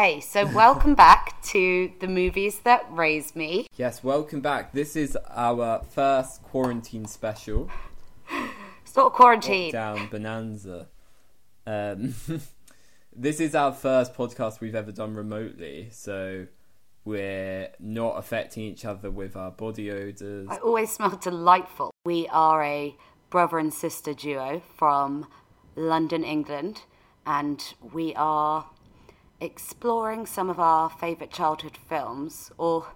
Okay, so welcome back to the movies that raised me. Yes, welcome back. This is our first quarantine special. It's not quarantine. Down Bonanza. Um, this is our first podcast we've ever done remotely, so we're not affecting each other with our body odors. I always smell delightful. We are a brother and sister duo from London, England, and we are exploring some of our favourite childhood films, or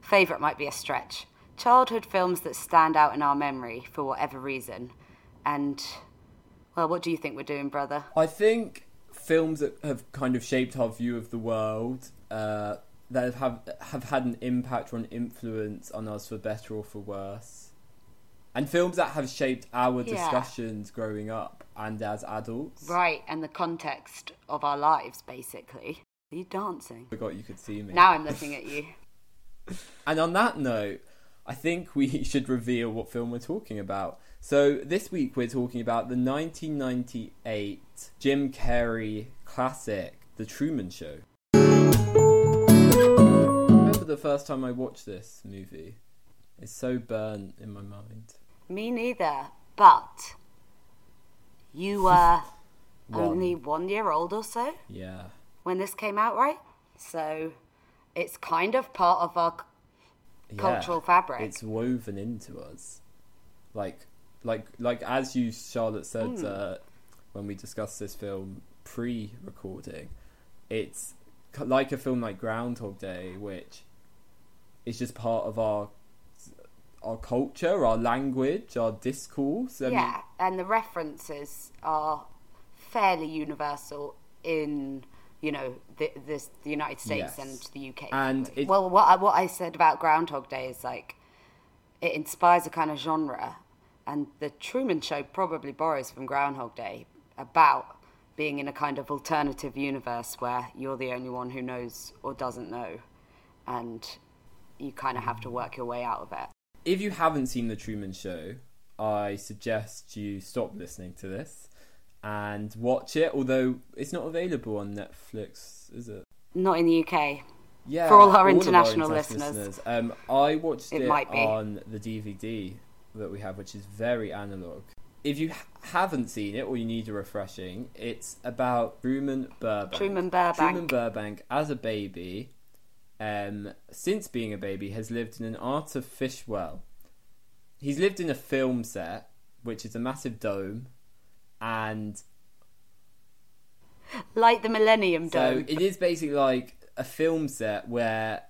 favourite might be a stretch. Childhood films that stand out in our memory for whatever reason. And, well, what do you think we're doing, brother? I think films that have kind of shaped our view of the world, uh, that have have had an impact or an influence on us for better or for worse, and films that have shaped our Yeah. discussions growing up and as adults. Right, and the context of our lives, basically. Are you dancing? Forgot you could see me. Now I'm looking at you. And on that note, I think we should reveal what film we're talking about. So this week we're talking about the 1998 Jim Carrey classic, The Truman Show. I remember the first time I watched this movie. It's so burnt in my mind. Me neither, but you were only one year old or so Yeah. when this came out, right? So it's kind of part of our Yeah. cultural fabric. It's woven into us. Like like like as you Charlotte said Hmm. uh, when we discussed this film pre-recording, it's like a film like Groundhog Day, which is just part of our our culture, our language, our discourse. I mean, yeah, and the references are fairly universal in you know the the, the United States Yes. and the UK. And it- well, what I, what I said about Groundhog Day is like it inspires a kind of genre, and the Truman Show probably borrows from Groundhog Day about being in a kind of alternative universe where you're the only one who knows or doesn't know, and you kind of have to work your way out of it. If you haven't seen The Truman Show, I suggest you stop listening to this and watch it. Although it's not available on Netflix, is it? Not in the UK. Yeah, For all our of international listeners. Um, I watched It it, on the DVD that we have, which is very analog. If you haven't seen it or you need a refreshing, it's about Truman Burbank. Truman Burbank. Truman Burbank, as a baby, um, since being a baby, has lived in an artificial. Well, he's lived in a film set, which is a massive dome, and Like the Millennium Dome. so it is basically like a film set where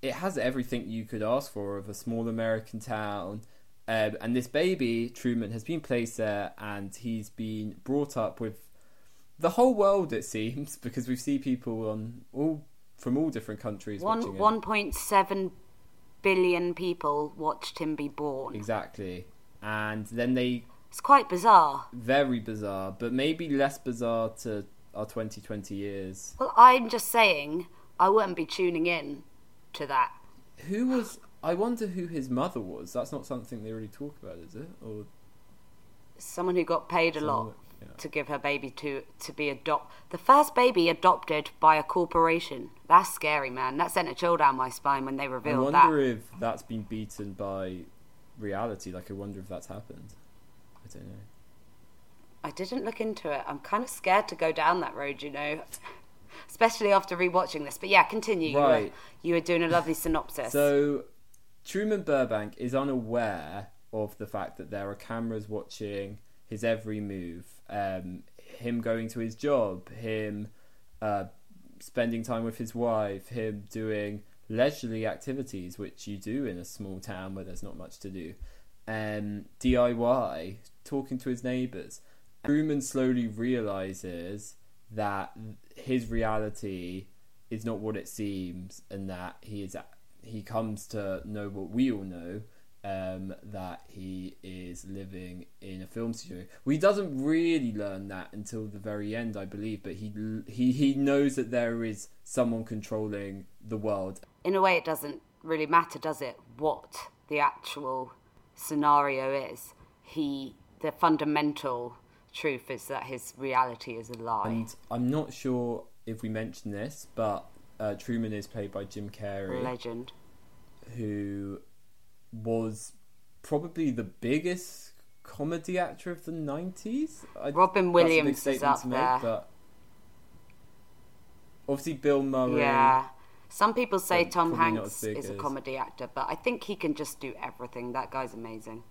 it has everything you could ask for of a small American town. Um, and this baby, Truman, has been placed there and he's been brought up with the whole world, it seems, because we see people on all from all different countries One one point seven billion people watched him be born. Exactly. And then they, It's quite bizarre. very bizarre, but maybe less bizarre to our 2020 years. Well, I'm just saying, I wouldn't be tuning in to that. Who was. I wonder who his mother was. That's not something they really talk about, is it? Or Someone who got paid a lot Someone- yeah. to give her baby to to be adopt the first baby adopted by a corporation. That's scary, man. That sent a chill down my spine when they revealed that. I wonder that. if that's been beaten by reality. Like, I wonder if that's happened. I don't know. I didn't look into it. I'm kind of scared to go down that road, you know. Especially after rewatching this. But yeah, continue. You were- Right. You were, doing a lovely synopsis. So, Truman Burbank is unaware of the fact that there are cameras watching his every move. Um, him going to his job, him uh, spending time with his wife, him doing leisurely activities, which you do in a small town where there's not much to do. Um, DIY, talking to his neighbours. Truman slowly realizes that his reality is not what it seems, and that he is he comes to know what we all know um, that he is living in a film studio. Well, he doesn't really learn that until the very end, I believe, but he he he knows that there is someone controlling the world. in a way, it doesn't really matter, does it? What the actual scenario is. He, the fundamental truth is that his reality is a lie. And I'm not sure if we mention this, but uh, Truman is played by Jim Carrey, Legend. who was probably the biggest comedy actor of the nineties. Robin Williams is up there. but obviously Bill Murray. Yeah. Some people say Tom Hanks is a comedy actor, but I think he can just do everything. That guy's amazing.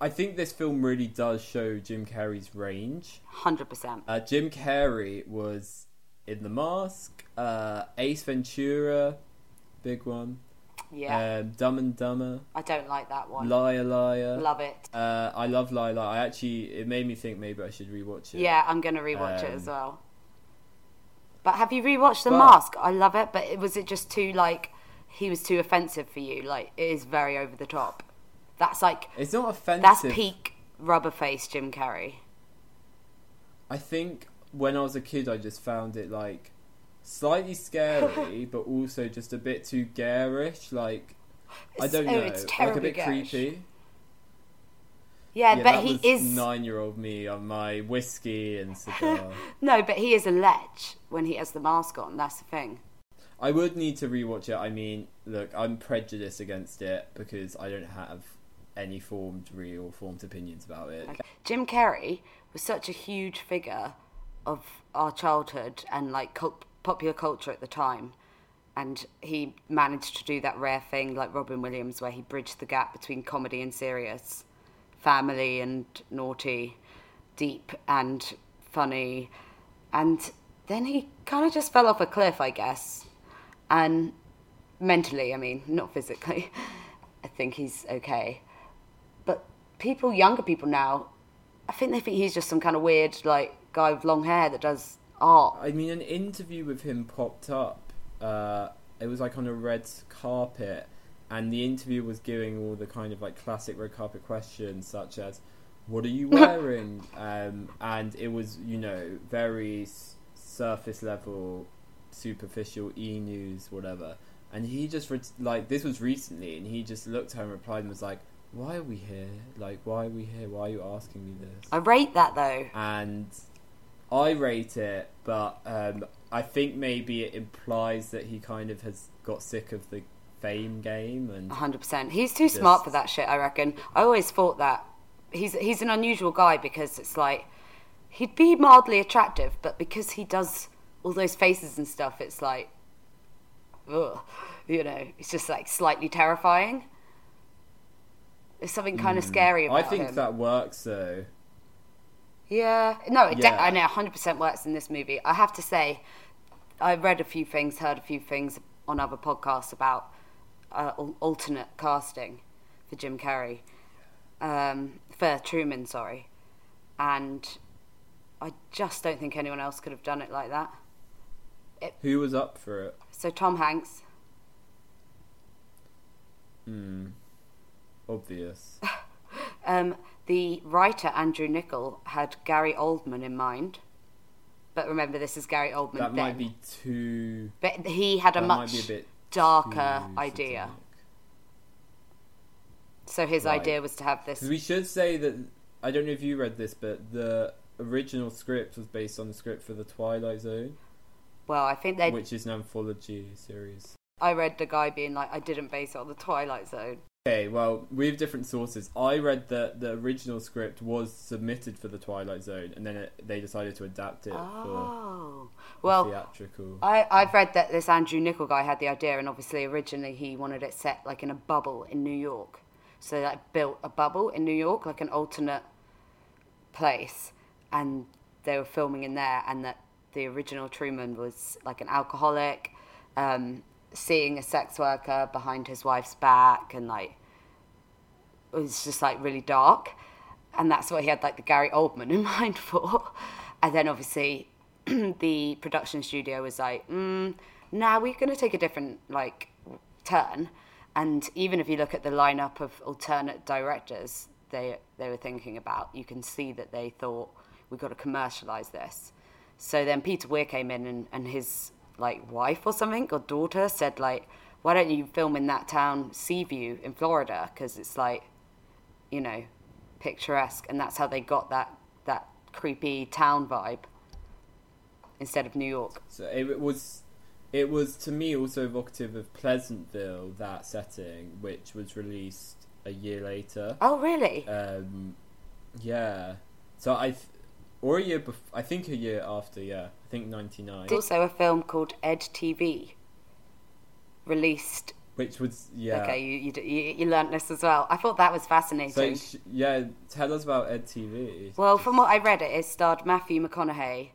I think this film really does show Jim Carrey's range. 100%. Uh, Jim Carrey was in The Mask, uh, Ace Ventura, big one. Yeah. Um, Dumb and Dumber, I don't like that one. Liar Liar. Love it. uh, I love Liar Liar. I actually, it made me think maybe I should rewatch it. Yeah, I'm going to rewatch it Um, as well. But have you rewatched The but- Mask? I love it, but it, was it just too, like, he was too offensive for you? Like, it is very over the top. That's like, It's not offensive. that's peak rubber face Jim Carrey. I think when I was a kid, I just found it like slightly scary, but also just a bit too garish. Like I don't oh, know, it's like a bit garish. creepy. Yeah, yeah, but he is. nine-year-old me on my whiskey and cigar. No, but he is a lech when he has the mask on. That's the thing. I would need to rewatch it. I mean, look, I'm prejudiced against it because I don't have any formed, real formed opinions about it. Jim Carrey was such a huge figure of our childhood and like cult- popular culture at the time. And he managed to do that rare thing like Robin Williams, where he bridged the gap between comedy and serious, family and naughty, deep and funny. And then he kind of just fell off a cliff, I guess. And mentally, I mean, not physically. I think he's okay but people, younger people now, I think they think he's just some kind of weird like guy with long hair that does art. I mean, an interview with him popped up. Uh, it was like on a red carpet, and the interview was giving all the kind of like classic red carpet questions, such as, "What are you wearing?" um, and it was, you know, very s- surface level, superficial e news, whatever. And he just re- like this was recently, and he just looked at her and replied and was like, "Why are we here? Like, why are we here? Why are you asking me this?" I rate that though. and I rate it, but um, I think maybe it implies that he kind of has got sick of the fame game and 100%. He's too smart for that shit, I reckon. I always thought that he's he's an unusual guy because it's like he'd be mildly attractive, but because he does all those faces and stuff, it's like ugh, you know, it's just like slightly terrifying. There's something kind of scary about. I think him. that works though. Yeah, no, it de- I know 100% works in this movie. I have to say, I read a few things, heard a few things on other podcasts about uh, alternate casting for Jim Carrey, um, for Truman, sorry, and I just don't think anyone else could have done it like that. Who was up for it? So Tom Hanks, Hmm. Obvious. um, the writer Andrew Niccol had Gary Oldman in mind, but remember this is Gary Oldman. That then. might be too. But he had a much a darker idea. satanic. So his Right. idea was to have this. we should say that I don't know if you read this, but the original script was based on the script for the Twilight Zone, Well, I think they. which is an anthology series. I read the guy being like, I didn't base it on the Twilight Zone. Okay, well, we have different sources. I read that the original script was submitted for the Twilight Zone, and then it, they decided to adapt it Oh, for well, theatrical. I I've read that this Andrew Niccol guy had the idea, and obviously originally he wanted it set like in a bubble in New York. So they like built a bubble in New York, like an alternate place, and they were filming in there, and that the original Truman was like an alcoholic, um, seeing a sex worker behind his wife's back, and like was just like really dark, and that's what he had like the Gary Oldman in mind for, and then obviously the production studio was like, mm, "Now we're going to take a different like turn." And even if you look at the lineup of alternate directors they they were thinking about, you can see that they thought we've got to commercialize this. So then Peter Weir came in and, and his like wife or something or daughter said like, "Why don't you film in that town Seaview in Florida? Because it's like, you know, picturesque." And that's how they got that that creepy town vibe. instead of New York. So it was, it was to me also evocative of Pleasantville, that setting, which was released a year later. Oh, really? Um, yeah. So I, or a year bef- I think a year after. Yeah, I think ninety nine. There's also a film called Ed TV, released. Which was yeah. Okay, you, you you learnt this as well. I thought that was So fascinating. sh- yeah, tell us about Ed TV. Well, from what I read, it, it starred Matthew McConaughey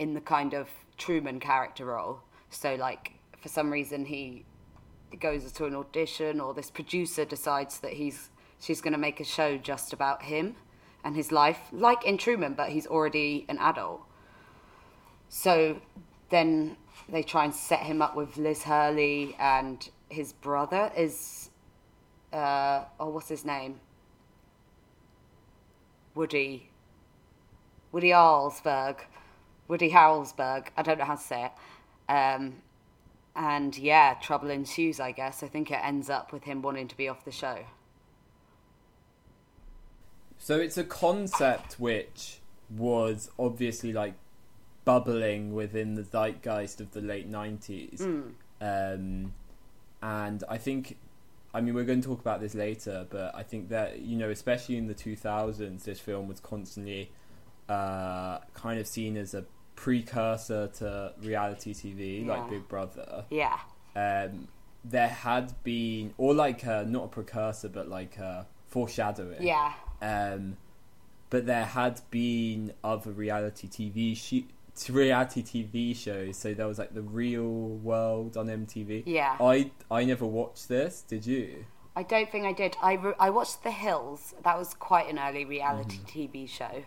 in the kind of Truman character role. So, like, for some reason, he goes to an audition, or this producer decides that he's she's going to make a show just about him and his life, like in Truman, but he's already an adult. So then they try and set him up with Liz Hurley, and his brother is, uh, oh, what's his name? Woody. Woody Harrelsberg. Woody Harrelsberg. I don't know how to say it. Um, and yeah, trouble ensues, I guess. I think it ends up with him wanting to be off the show. So it's a concept which was obviously like bubbling within the zeitgeist of the late nineties, um, and I think, I mean, we're going to talk about this later, but I think that you know, especially in the two thousands, this film was constantly uh, kind of seen as a precursor to reality TV, Yeah. like Big Brother. Yeah. Um, there had been, or like a, not a precursor, but like a foreshadowing. Yeah. Um, but there had been other reality TV sh- reality TV shows. So there was like the Real World on MTV. Yeah. I I never watched this. Did you? I don't think I did. I, re- I watched The Hills. That was quite an early reality TV show.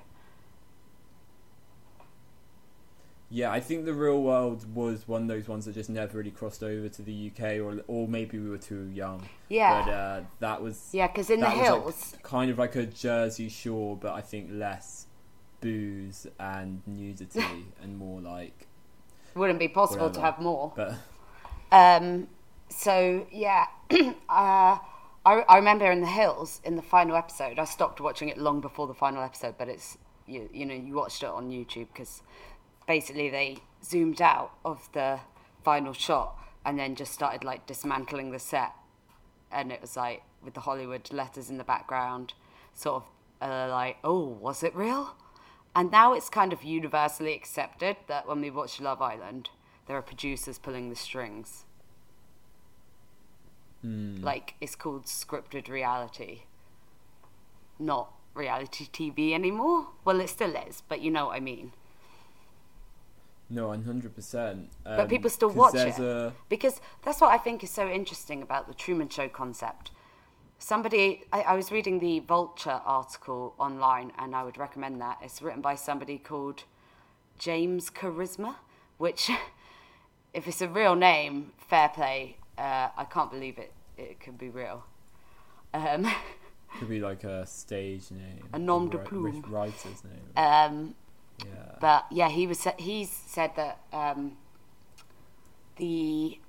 Yeah, I think the Real World was one of those ones that just never really crossed over to the UK, or or maybe we were too young. Yeah. But uh, that was Yeah, because in The was, like, Hills, kind of like a Jersey Shore, but I think less booze and nudity and more like. wouldn't be possible to have more. But Um, so yeah, uh, I I remember in the hills in the final episode. I stopped watching it long before the final episode, but it's you you know you watched it on YouTube because basically they zoomed out of the final shot and then just started like dismantling the set, and it was like with the Hollywood letters in the background, sort of uh, like oh was it real? And now it's kind of universally accepted that when we watch Love Island, there are producers pulling the strings. Like it's called scripted reality, not reality TV anymore. Well, it still is, but you know what I mean. no, one hundred percent. Um, But people still watch it A, because that's what I think is so interesting about the Truman Show concept. Somebody, I, I was reading the Vulture article online, and I would recommend that. It's written by somebody called James Charisma, which, if it's a real name, fair play. Uh, I can't believe it. It could be real. Um, could be like a stage name, A nom de plume. writer's name. um, yeah. But yeah, he was he's said that um, the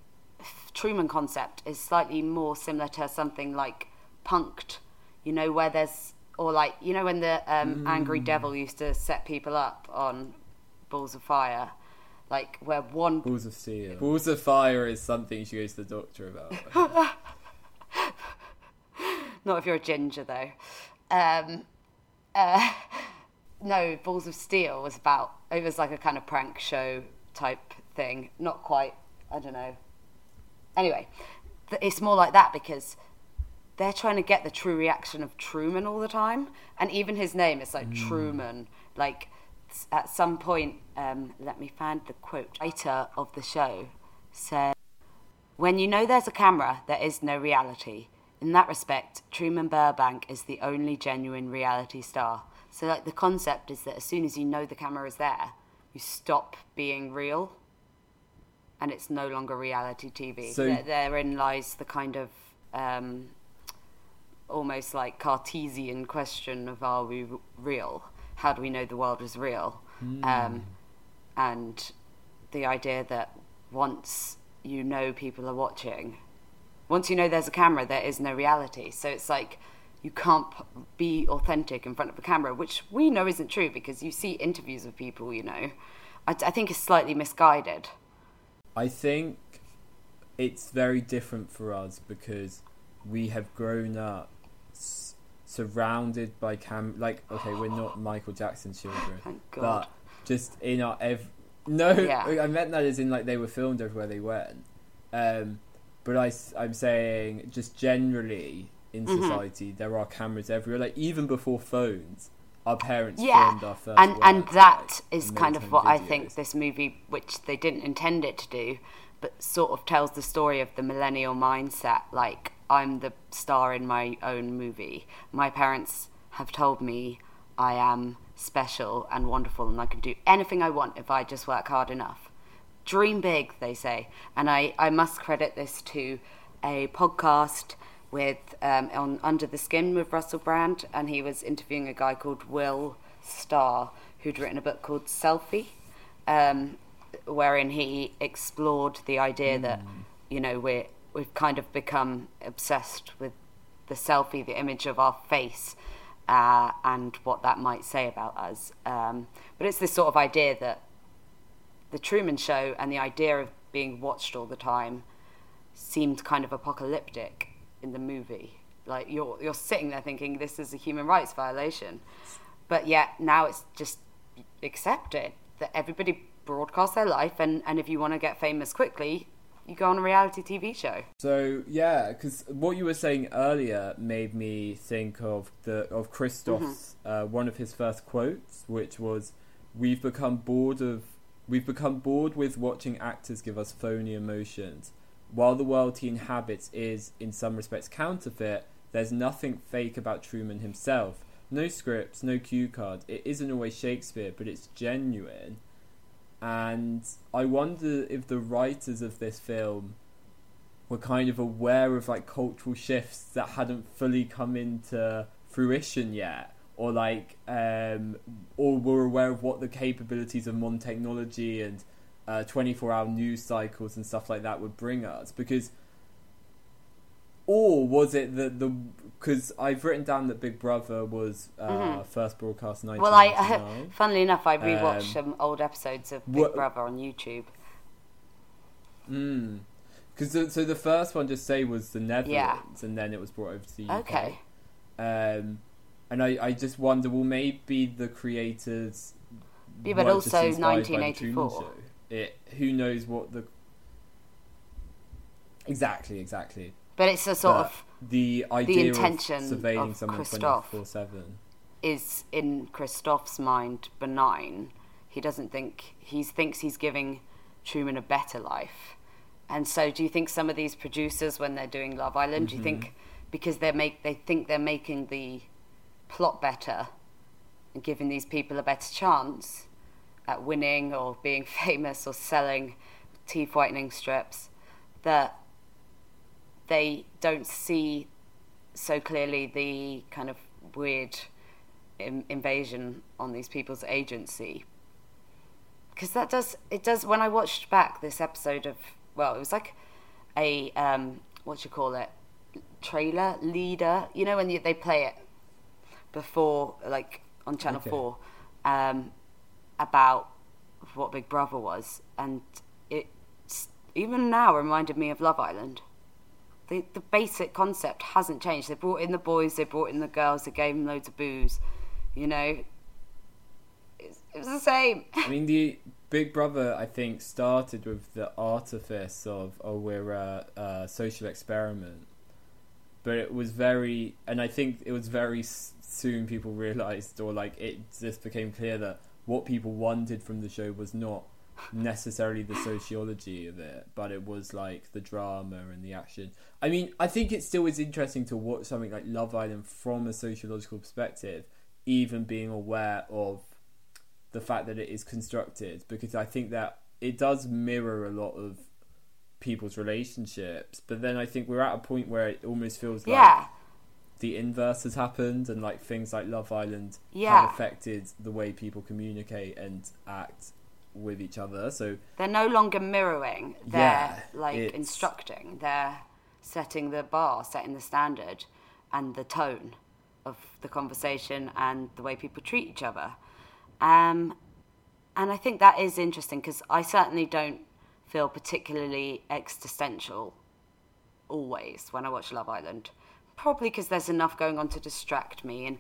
Truman concept is slightly more similar to something like Punk'd, you know, where there's or like you know when the um, angry devil used to set people up on balls of fire, like where one Balls of steel. Balls of fire is something she goes to the doctor about. Not if you're a ginger, though. Um, uh, no, Balls of Steel was about. It was like a kind of prank show type thing. Not quite. I don't know. Anyway, th- it's more like that because they're trying to get the true reaction of Truman all the time, and even his name is like Truman. Like at some point, um, let me find the quote. Writer of the show said. When you know there's a camera, there is no reality. In that respect, Truman Burbank is the only genuine reality star. So, like, the concept is that as soon as you know the camera is there, you stop being real, and it's no longer reality TV. So- There- Therein lies the kind of um, almost like Cartesian question of are we real? How do we know the world is real? Um, and the idea that once you know people are watching, once you know there's a camera, there is no reality. So it's like you can't p- be authentic in front of a camera, which we know isn't true because you see interviews of people, you know, I, I think it's slightly misguided. I think it's very different for us because we have grown up s- surrounded by cam. Like, okay, we're not Michael Jackson's children, Thank God. but just in our ev. No, Yeah. I meant that as in like they were filmed everywhere they went. Um, but I, I'm saying just generally in Mm-hmm. society there are cameras everywhere. Like even before phones, our parents yeah filmed our first. and and that like, is kind of what i think this movie which they didn't intend it to do but sort of tells the story of the millennial mindset like i'm the star in my own movie. My parents have told me i am special and wonderful and i can do anything i want if i just work hard enough. Dream big they say. And i i must credit this to a podcast with um, on Under the Skin with Russell Brand, and he was interviewing a guy called Will Storr, who'd written a book called Selfie, um, wherein he explored the idea that you know we're we've kind of become obsessed with the selfie, the image of our face, uh, and what that might say about us. Um, but it's this sort of idea that the Truman Show and the idea of being watched all the time seemed kind of apocalyptic in the movie. Like you're you're sitting there thinking this is a human rights violation, but yet now it's just accepted that everybody broadcasts their life, and and if you want to get famous quickly, you go on a reality TV show. So yeah, because what you were saying earlier made me think of the of Christof's uh, one of his first quotes, which was, "We've become bored of we've become bored with watching actors give us phony emotions. While the world he inhabits is, in some respects, counterfeit. There's nothing fake about Truman himself. No scripts, no cue cards. It isn't always Shakespeare, but it's genuine." And I wonder if the writers of this film were kind of aware of like cultural shifts that hadn't fully come into fruition yet or like um or were aware of what the capabilities of modern technology and uh, 24 hour news cycles and stuff like that would bring us. Because or was it that the because I've written down that Big Brother was uh, first broadcast in Mm-hmm. Well, I, 1999. funnily enough, I rewatched Um, some old episodes of Big what- Brother on YouTube. Mm. Because so the first one just say was the Netherlands, and then it was brought over to the UK. Okay. Um, and I, I just wonder, well, maybe the creators. Yeah, but also inspired by the Truman 1984. It who knows what the. Exactly, exactly. But it's a sort But of the idea intention of surveilling of someone Christof. twenty four seven. is in Christof's mind benign. He doesn't think he thinks he's giving Truman a better life. And so, do you think some of these producers, when they're doing Love Island, do you think mm-hmm. because they make they think they're making the plot better and giving these people a better chance at winning or being famous or selling teeth whitening strips, that they don't see so clearly the kind of weird in- invasion on these people's agency. Because that does it does when i watched back this episode of well it was like a um what you call it? Trailer? Leader? You know when you, they play it before like on channel Okay. 4 um about what big brother was and it even now reminded me of love island the, the basic concept hasn't changed. They brought in the boys, they brought in the girls, they gave them loads of booze. You know, it's, it was the same. I mean, the Big Brother, I think, started with the artifice of, oh, we're a, a social experiment. But it was very, and I think it was very soon people realized, or like it just became clear that what people wanted from the show was not necessarily the sociology of it, but it was like the drama and the action. I mean, I think it still is interesting to watch something like Love Island from a sociological perspective, even being aware of the fact that it is constructed because I think that it does mirror a lot of people's relationships. But then I think we're at a point where it almost feels like yeah, the inverse has happened and like things like Love Island Yeah. have affected the way people communicate and act with each other. So they're no longer mirroring. They're Yeah, like it's- instructing. They're setting the bar, setting the standard, and the tone of the conversation and the way people treat each other. Um, and I think that is interesting because I certainly don't feel particularly existential always when I watch Love Island. Probably because there's enough going on to distract me. And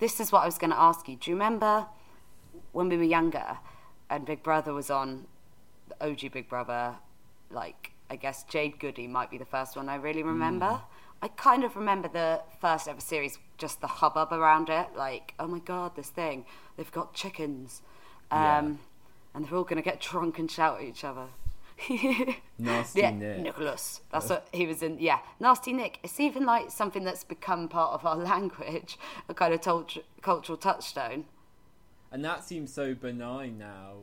this is what I was going to ask you. Do you remember when we were younger and Big Brother was on, the OG Big Brother, like, I guess Jade Goody might be the first one I really remember. Mm. I kind of remember the first ever series, just the hubbub around it. Like, oh my god, this thing, they've got chickens. Um, yeah. And they're all going to get drunk and shout at each other. Nasty yeah, Nick. Nicholas. That's what he was in. Yeah, Nasty Nick. It's even like something that's become part of our language, a kind of cultural touchstone. And that seems so benign now,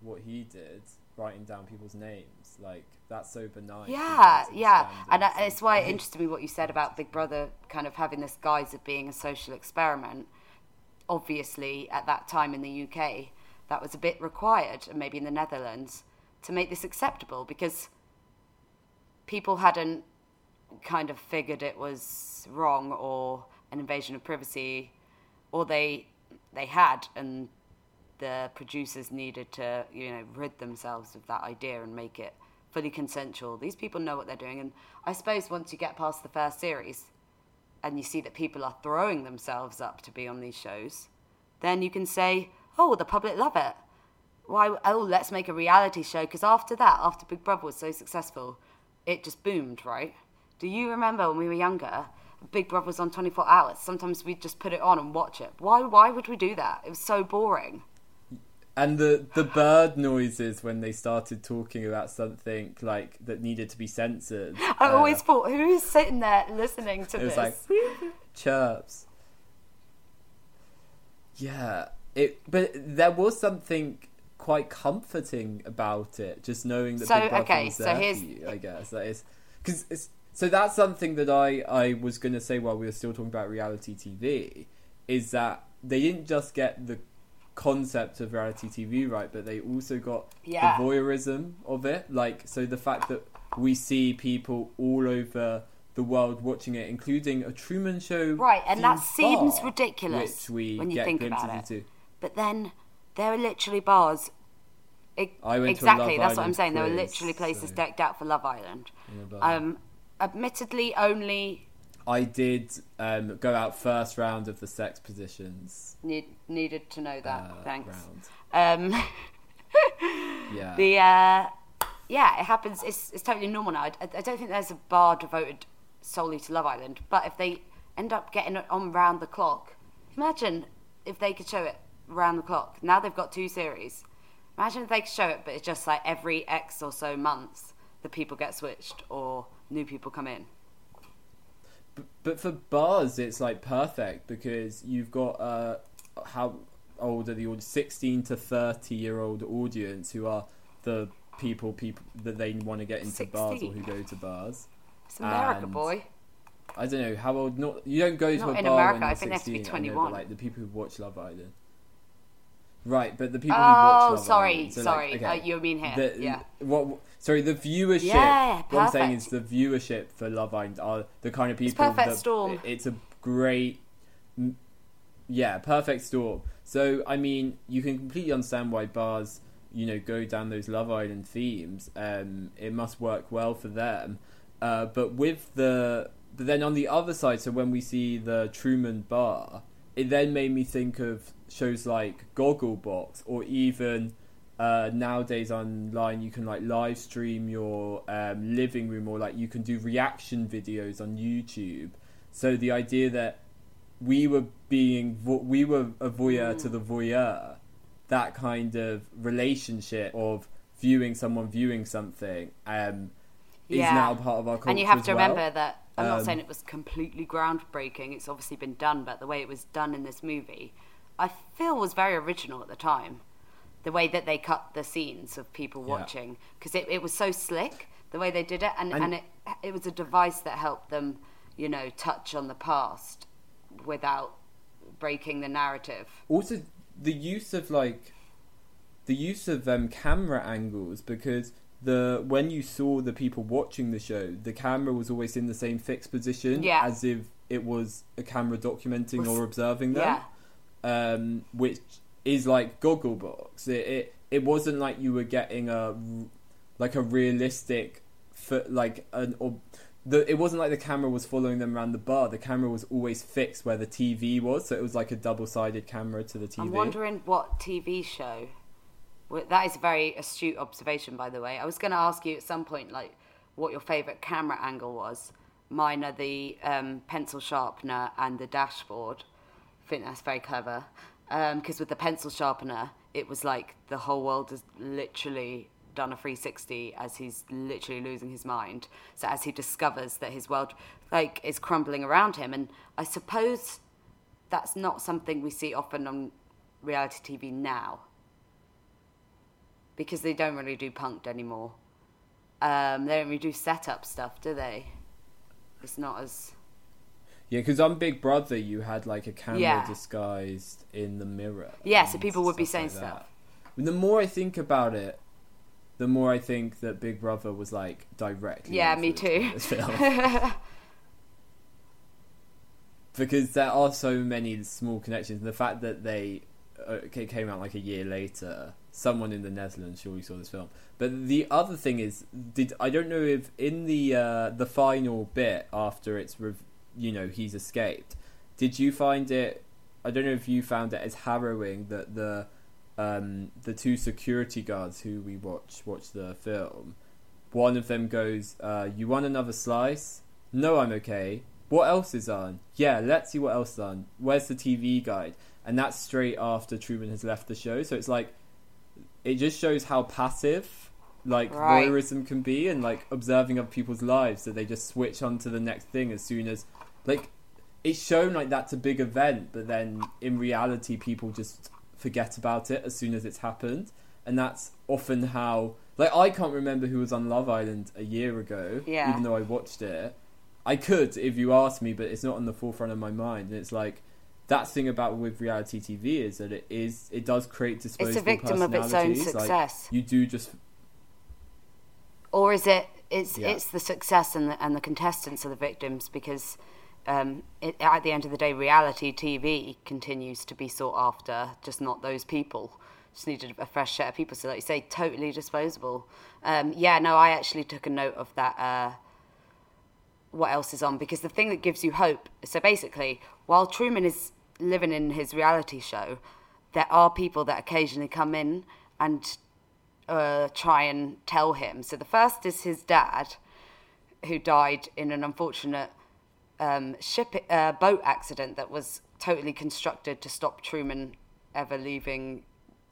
what he did, writing down people's names. Like, that's so benign. Yeah, yeah. And uh, it's why it interested me what you said about Big Brother kind of having this guise of being a social experiment. Obviously, at that time in the UK, that was a bit required, and maybe in the Netherlands to make this acceptable because people hadn't kind of figured it was wrong or an invasion of privacy or they they had and the producers needed to you know rid themselves of that idea and make it fully consensual. These people know what they're doing and i suppose once you get past the first series and you see that people are throwing themselves up to be on these shows then you can say oh the public love it. Why oh let's make a reality show because after that after big brother was so successful it just boomed right? Do you remember when we were younger big brother was on 24 hours. Sometimes we'd just put it on and watch it. Why why would we do that? It was so boring. And the the bird noises when they started talking about something like that needed to be censored. I uh, always thought who's sitting there listening to it this was like chirps. Yeah it but there was something quite comforting about it, just knowing that so, Big Brother okay, was there so here's... for you. I guess. That is because it's so that's something that I I was going to say while we were still talking about reality TV is that they didn't just get the concept of reality TV right, but they also got yeah. the voyeurism of it. Like so, the fact that we see people all over the world watching it, including a Truman Show, right? And that seems bar, ridiculous which we when you think about it. Into. But then there are literally bars. exactly, that's what I'm saying. Quiz, there were literally places so. decked out for Love Island. Um, admittedly, only. I did um, go out first round of the sex positions. Need, needed to know that. Uh, Thanks. Um, yeah. The uh, yeah, it happens. It's it's totally normal now. I, I don't think there's a bar devoted solely to Love Island. But if they end up getting it on round the clock, imagine if they could show it round the clock. Now they've got two series. Imagine if they could show it, but it's just like every X or so months the people get switched or new people come in. But, but for bars, it's like perfect because you've got uh, how old are the audience? Sixteen to thirty year old audience who are the people people that they want to get into 16. bars or who go to bars. It's America, and boy. I don't know how old. Not you don't go to not a bar America. when you're I think 16, they have to be twenty-one. Know, like the people who watch Love Island. Right, but the people oh, who watch Love sorry, Island, so sorry, like, okay, uh, you mean here? The, yeah. What? Sorry, the viewership. Yeah, perfect. what I'm saying is the viewership for Love Island are the kind of people. It's perfect that, storm. It's a great. Yeah, perfect storm. So I mean, you can completely understand why bars, you know, go down those Love Island themes. Um, it must work well for them. Uh, but with the, but then on the other side, so when we see the Truman Bar, it then made me think of shows like Gogglebox or even uh, nowadays online you can like live stream your um, living room or like you can do reaction videos on YouTube. So the idea that we were being vo- we were a voyeur mm. to the voyeur, that kind of relationship of viewing someone viewing something um, yeah. is now part of our culture. And you have to well. remember that I'm um, not saying it was completely groundbreaking. It's obviously been done, but the way it was done in this movie, I feel was very original at the time. The way that they cut the scenes of people watching, because it, it was so slick the way they did it, and, and, and it it was a device that helped them, you know, touch on the past without breaking the narrative. Also, the use of like the use of um, camera angles because the when you saw the people watching the show, the camera was always in the same fixed position, yeah. as if it was a camera documenting or observing them. Yeah. Um, which is like Gogglebox. It, it it wasn't like you were getting a like a realistic, like an or the it wasn't like the camera was following them around the bar. The camera was always fixed where the TV was, so it was like a double sided camera to the TV. I'm wondering what TV show. That is a very astute observation, by the way. I was going to ask you at some point, like, what your favourite camera angle was. Mine are the um, pencil sharpener and the dashboard. I think that's very clever. Because um, with the pencil sharpener, it was like the whole world has literally done a 360 as he's literally losing his mind. So as he discovers that his world like is crumbling around him, and I suppose that's not something we see often on reality TV now because they don't really do Punk'd anymore. Um, they don't really do setup stuff, do they? It's not as yeah, because on Big Brother, you had like a camera yeah. disguised in the mirror. Yeah, so people would be saying like stuff. The more I think about it, the more I think that Big Brother was like directly. Yeah, me too. because there are so many small connections. And the fact that they uh, came out like a year later, someone in the Netherlands surely saw this film. But the other thing is, did I don't know if in the uh, the final bit after it's rev- you know he's escaped, did you find it? I don't know if you found it as harrowing that the um, the two security guards who we watch watch the film, one of them goes, uh, "You want another slice? No, I'm okay. What else is on? Yeah, let's see what else is on. Where's the TV guide?" And that's straight after Truman has left the show. So it's like, it just shows how passive like right. voyeurism can be and like observing other people's lives that they just switch on to the next thing as soon as like it's shown like that's a big event but then in reality people just forget about it as soon as it's happened, and that's often how. Like I can't remember who was on Love Island a year ago, yeah. even though I watched it. I could if you asked me, but it's not on the forefront of my mind. And it's like that thing about with reality TV is that it is it does create disposable It's a victim of its own success. Like, you do just, or is it? It's yeah. it's the success and the and the contestants are the victims because um, it, at the end of the day, reality TV continues to be sought after, just not those people. Just needed a fresh set of people. So, like you say, totally disposable. Um, yeah, no, I actually took a note of that. Uh, what else is on? Because the thing that gives you hope. So basically, while Truman is living in his reality show, there are people that occasionally come in and uh, try and tell him. So the first is his dad, who died in an unfortunate um, ship uh, boat accident that was totally constructed to stop Truman ever leaving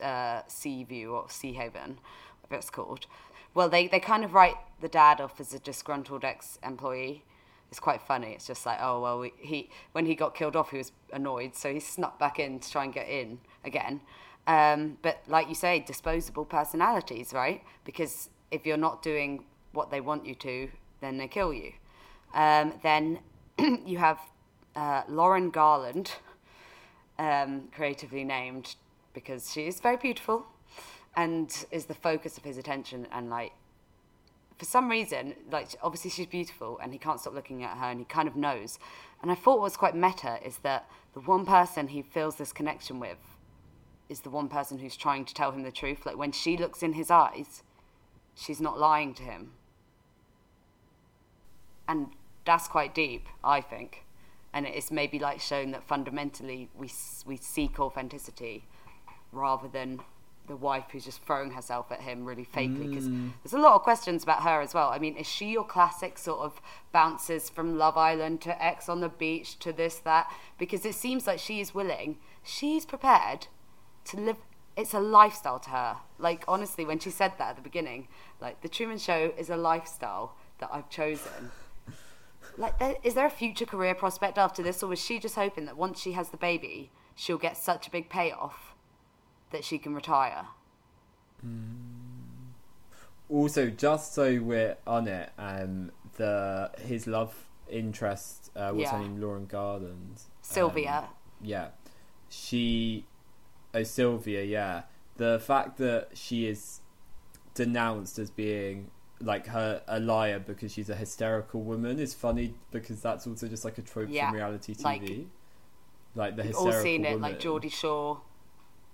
uh, Seaview or Sea Haven, whatever it's called. Well, they, they kind of write the dad off as a disgruntled ex-employee. It's quite funny. It's just like, oh well, we, he when he got killed off, he was annoyed, so he snuck back in to try and get in again. Um, but like you say, disposable personalities, right? Because if you're not doing what they want you to, then they kill you. Um, then you have uh, Lauren Garland, um, creatively named because she is very beautiful and is the focus of his attention. And like, for some reason, like obviously she's beautiful, and he can't stop looking at her, and he kind of knows. And I thought was quite meta is that the one person he feels this connection with is the one person who's trying to tell him the truth. Like when she looks in his eyes, she's not lying to him. And that's quite deep, I think. And it's maybe like shown that fundamentally we we seek authenticity rather than the wife who's just throwing herself at him really fakely because mm. there's a lot of questions about her as well. I mean, is she your classic sort of bounces from Love Island to Ex on the beach to this that? Because it seems like she is willing, she's prepared to live. It's a lifestyle to her. Like honestly, when she said that at the beginning, like the Truman Show is a lifestyle that I've chosen like, is there a future career prospect after this, or was she just hoping that once she has the baby, she'll get such a big payoff that she can retire? Mm. Also, just so we're on it, um, the his love interest, uh, what's yeah. her name, Lauren gardens Sylvia. Um, yeah, she, oh Sylvia, yeah. The fact that she is denounced as being like her a liar because she's a hysterical woman is funny because that's also just like a trope yeah, from reality TV. Like, like the hysterical all seen it, woman. like Geordie Shore.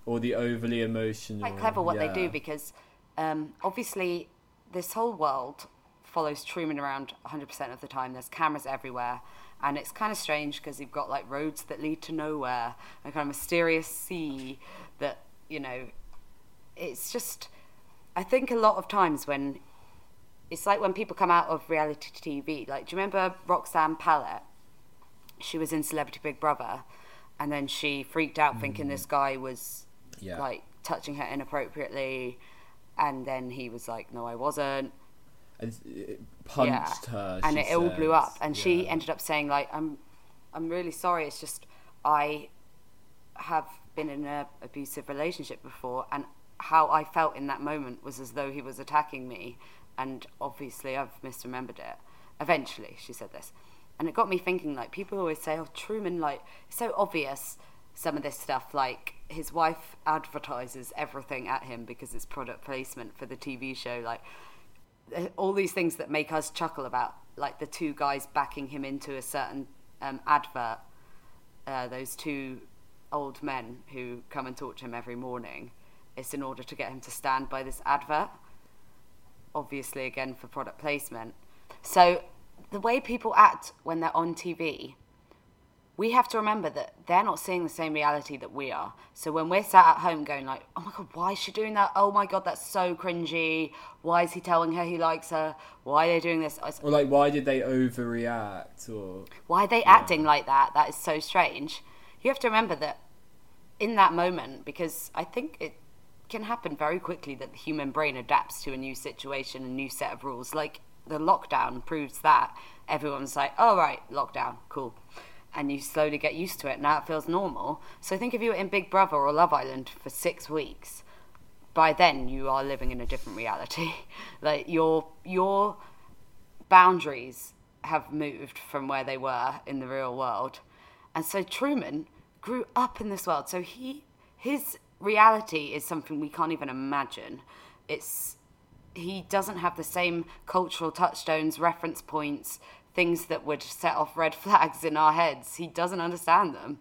or the overly emotional. quite clever what they do because um, obviously this whole world follows Truman around 100% of the time. There's cameras everywhere. And it's kind of strange because you've got like roads that lead to nowhere, a kind of mysterious sea that, you know, it's just. I think a lot of times when. It's like when people come out of reality TV. Like, do you remember Roxanne Pallett? She was in Celebrity Big Brother, and then she freaked out thinking mm. this guy was Yeah. like touching her inappropriately, and then he was like, "No, I wasn't." And it punched her, and it all blew up. And she ended up saying like, "I'm, I'm really sorry. It's just I have been in an abusive relationship before, and how I felt in that moment was as though he was attacking me, and obviously I've misremembered it. Eventually, she said this, and it got me thinking. Like people always say, "Oh, Truman, like so obvious." Some of this stuff, like his wife advertises everything at him because it's product placement for the TV show. Like uh, all these things that make us chuckle about, like the two guys backing him into a certain um, advert. Uh, those two old men who come and talk to him every morning. It's in order to get him to stand by this advert. Obviously, again for product placement. So the way people act when they're on TV, we have to remember that they're not seeing the same reality that we are. So when we're sat at home going like, "Oh my god, why is she doing that? Oh my god, that's so cringy. Why is he telling her he likes her? Why are they doing this? Or like, why did they overreact? Or Why are they acting like that? That is so strange. You have to remember that in that moment, because I think it can happen very quickly that the human brain adapts to a new situation, a new set of rules. Like the lockdown proves that. Everyone's like, oh, right, lockdown, cool. And you slowly get used to it. Now it feels normal. So think if you were in Big Brother or Love Island for six weeks. By then, you are living in a different reality. like your your boundaries have moved from where they were in the real world. And so Truman grew up in this world. So he his reality is something we can't even imagine. It's he doesn't have the same cultural touchstones, reference points, things that would set off red flags in our heads. He doesn't understand them.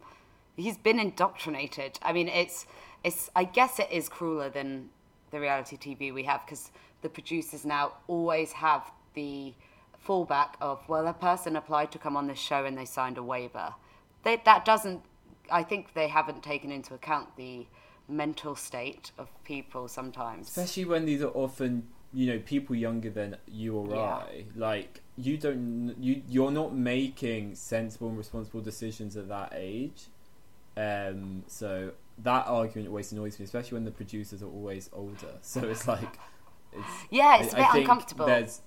He's been indoctrinated. I mean, it's it's. I guess it is crueler than the reality TV we have because the producers now always have the fallback of well, a person applied to come on this show and they signed a waiver. They, that doesn't. I think they haven't taken into account the mental state of people sometimes. especially when these are often you know people younger than you or Yeah. I. Like you don't you you're not making sensible and responsible decisions at that age. Um, so that argument always annoys me, especially when the producers are always older. So it's like, it's Yeah, it's a I- I bit think uncomfortable. There's,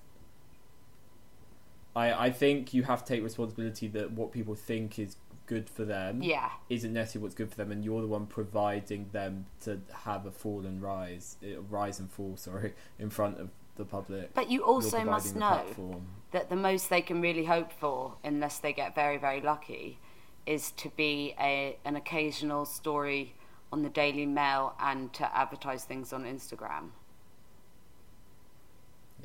I I think you have to take responsibility that what people think is good for them Yeah. isn't necessarily what's good for them, and you're the one providing them to have a fall and rise, uh, rise and fall, sorry, in front of the public. But you also must know platform. that the most they can really hope for, unless they get very, very lucky, is to be a an occasional story on the Daily Mail and to advertise things on Instagram.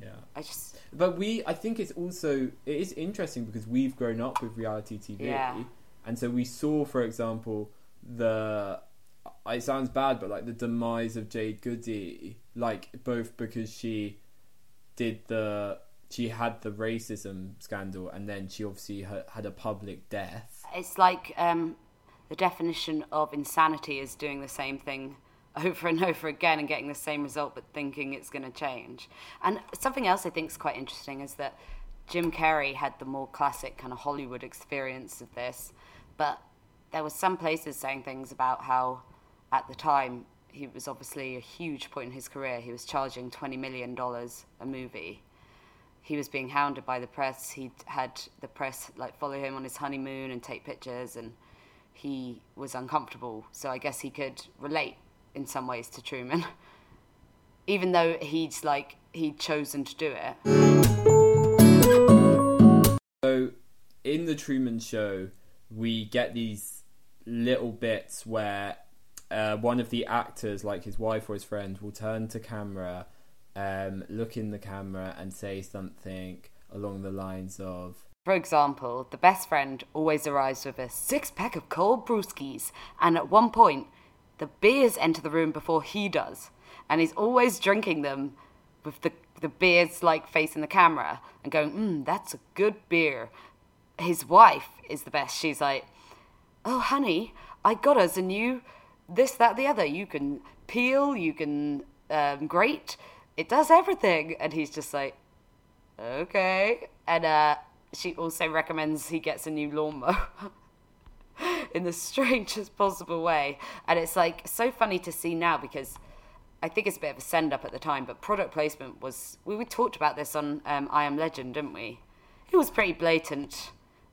Yeah, I just but we, I think it's also it is interesting because we've grown up with reality TV, Yeah. And so we saw, for example, the. It sounds bad, but like the demise of Jade Goody, like both because she did the she had the racism scandal, and then she obviously ha- had a public death. it's like um, the definition of insanity is doing the same thing over and over again and getting the same result but thinking it's going to change. And something else I think is quite interesting is that Jim Carrey had the more classic kind of Hollywood experience of this, but there was some places saying things about how at the time he was obviously a huge point in his career. He was charging 20 million dollars a movie he was being hounded by the press. He'd had the press like follow him on his honeymoon and take pictures, and he was uncomfortable. So I guess he could relate in some ways to Truman, even though he'd like he'd chosen to do it. So, in the Truman Show, we get these little bits where uh, one of the actors, like his wife or his friend, will turn to camera, um, look in the camera, and say something along the lines of, For example, the best friend always arrives with a six pack of cold brewskis, and at one point, the beers enter the room before he does, and he's always drinking them with the the beers like facing the camera and going, "Mmm, that's a good beer." His wife is the best. She's like, "Oh, honey, I got us a new this, that, the other. You can peel, you can um, grate. It does everything." And he's just like, "Okay." And uh, she also recommends he gets a new lawnmower. in the strangest possible way. And it's like so funny to see now because I think it's a bit of a send up at the time, but product placement was. We, we talked about this on um, I Am Legend, didn't we? It was pretty blatant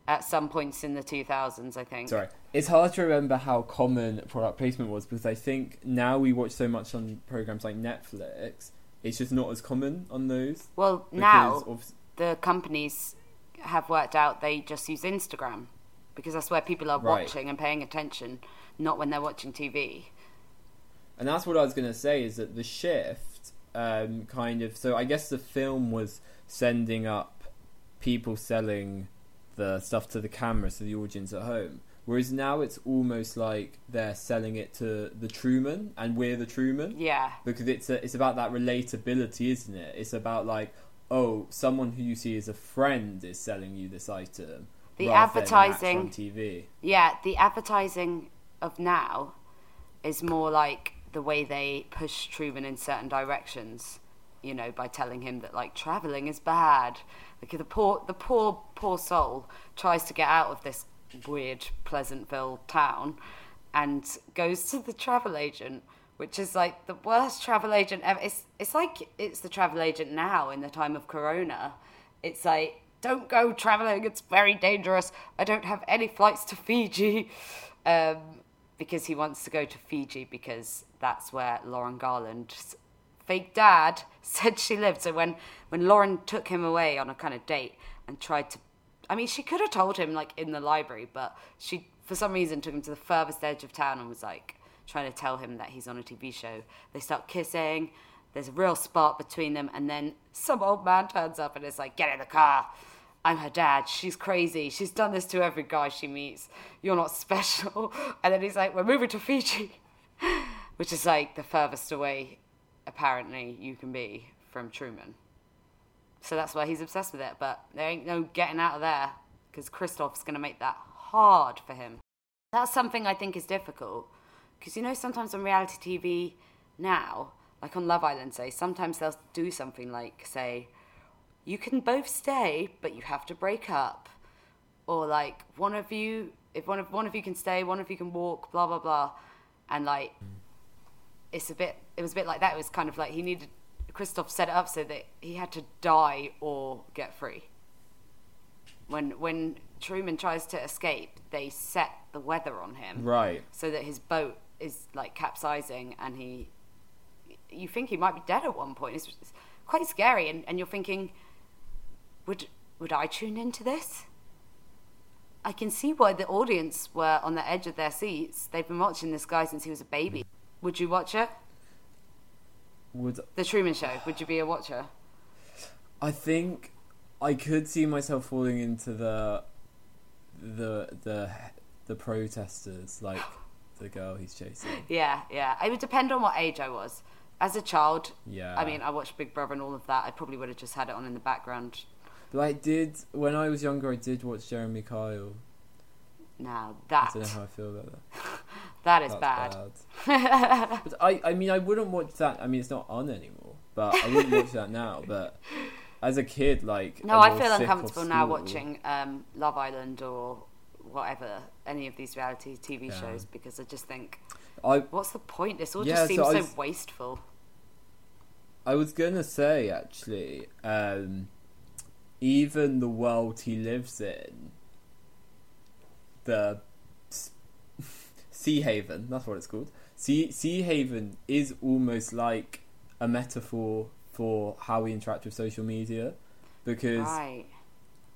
at some points in the 2000s, I think. Sorry. It's hard to remember how common product placement was because I think now we watch so much on programs like Netflix, it's just not as common on those. Well, because now of- the companies have worked out they just use Instagram because that's where people are Right. watching and paying attention, not when they're watching TV. And that's what I was going to say is that the shift um, kind of. So I guess the film was sending up people selling the stuff to the camera to the audience at home. Whereas now it's almost like they're selling it to the Truman and we're the Truman. Yeah, Because it's a, it's about that relatability, isn't it? It's about like, oh, someone who you see as a friend is selling you this item. The advertising- on TV. yeah. The advertising of now is more like the way they push Truman in certain directions. You know, by telling him that like traveling is bad. Like the poor, the poor, poor soul tries to get out of this weird Pleasantville town, and goes to the travel agent, which is like the worst travel agent ever. It's it's like it's the travel agent now in the time of Corona. It's like don't go traveling. It's very dangerous. I don't have any flights to Fiji. Um, because he wants to go to Fiji because that's where Lauren Garland's fake dad said she lived. So when when Lauren took him away on a kind of date and tried to, I mean, she could have told him like in the library, but she for some reason took him to the furthest edge of town and was like trying to tell him that he's on a TV show. They start kissing. There's a real spark between them, and then some old man turns up and is like, "Get in the car." I'm her dad. She's crazy. She's done this to every guy she meets. You're not special. And then he's like, We're moving to Fiji, which is like the furthest away, apparently, you can be from Truman. So that's why he's obsessed with it. But there ain't no getting out of there because Christof's going to make that hard for him. That's something I think is difficult because you know, sometimes on reality TV now, like on Love Island, say, sometimes they'll do something like, say, you can both stay, but you have to break up. Or like one of you, if one of one of you can stay, one of you can walk, blah blah blah, and like it's a bit. It was a bit like that. It was kind of like he needed. Christof set it up so that he had to die or get free. When when Truman tries to escape, they set the weather on him Right. so that his boat is like capsizing and he you think he might be dead at one point it's, it's quite scary and, and you're thinking would would i tune into this i can see why the audience were on the edge of their seats they've been watching this guy since he was a baby would you watch it Would the truman show would you be a watcher I think I could see myself falling into the the the the protesters, like the girl he's chasing. yeah yeah it would depend on what age i was as a child Yeah. i mean i watched big brother and all of that i probably would have just had it on in the background But I did when I was younger. I did watch Jeremy Kyle. now that I don't know how I feel about that. that is That's bad. but I, I mean, I wouldn't watch that. I mean, it's not on anymore. But I wouldn't watch that now. But as a kid, like No, I feel uncomfortable now watching um, Love Island or whatever any of these reality TV Yeah. shows because I just think, I what's the point? This all Yeah, just seems so, was- wasteful. I was gonna say actually, um, even the world he lives in, the Sea Haven, that's what it's called. Sea Sea Haven is almost like a metaphor for how we interact with social media, because Right.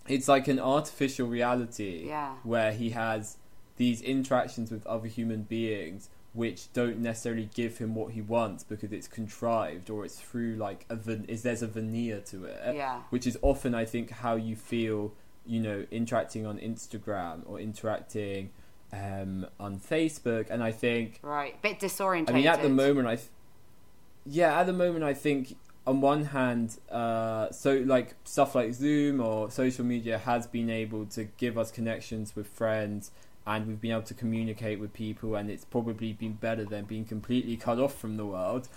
it's like an artificial reality Yeah. where he has these interactions with other human beings which don't necessarily give him what he wants because it's contrived or it's through like a ven- is there's a veneer to it Yeah. which is often i think how you feel you know interacting on instagram or interacting um, on Facebook, and I think right, bit disorientated. I mean, at the moment, I th- yeah, at the moment, I think on one hand, uh, so like stuff like Zoom or social media has been able to give us connections with friends, and we've been able to communicate with people, and it's probably been better than being completely cut off from the world.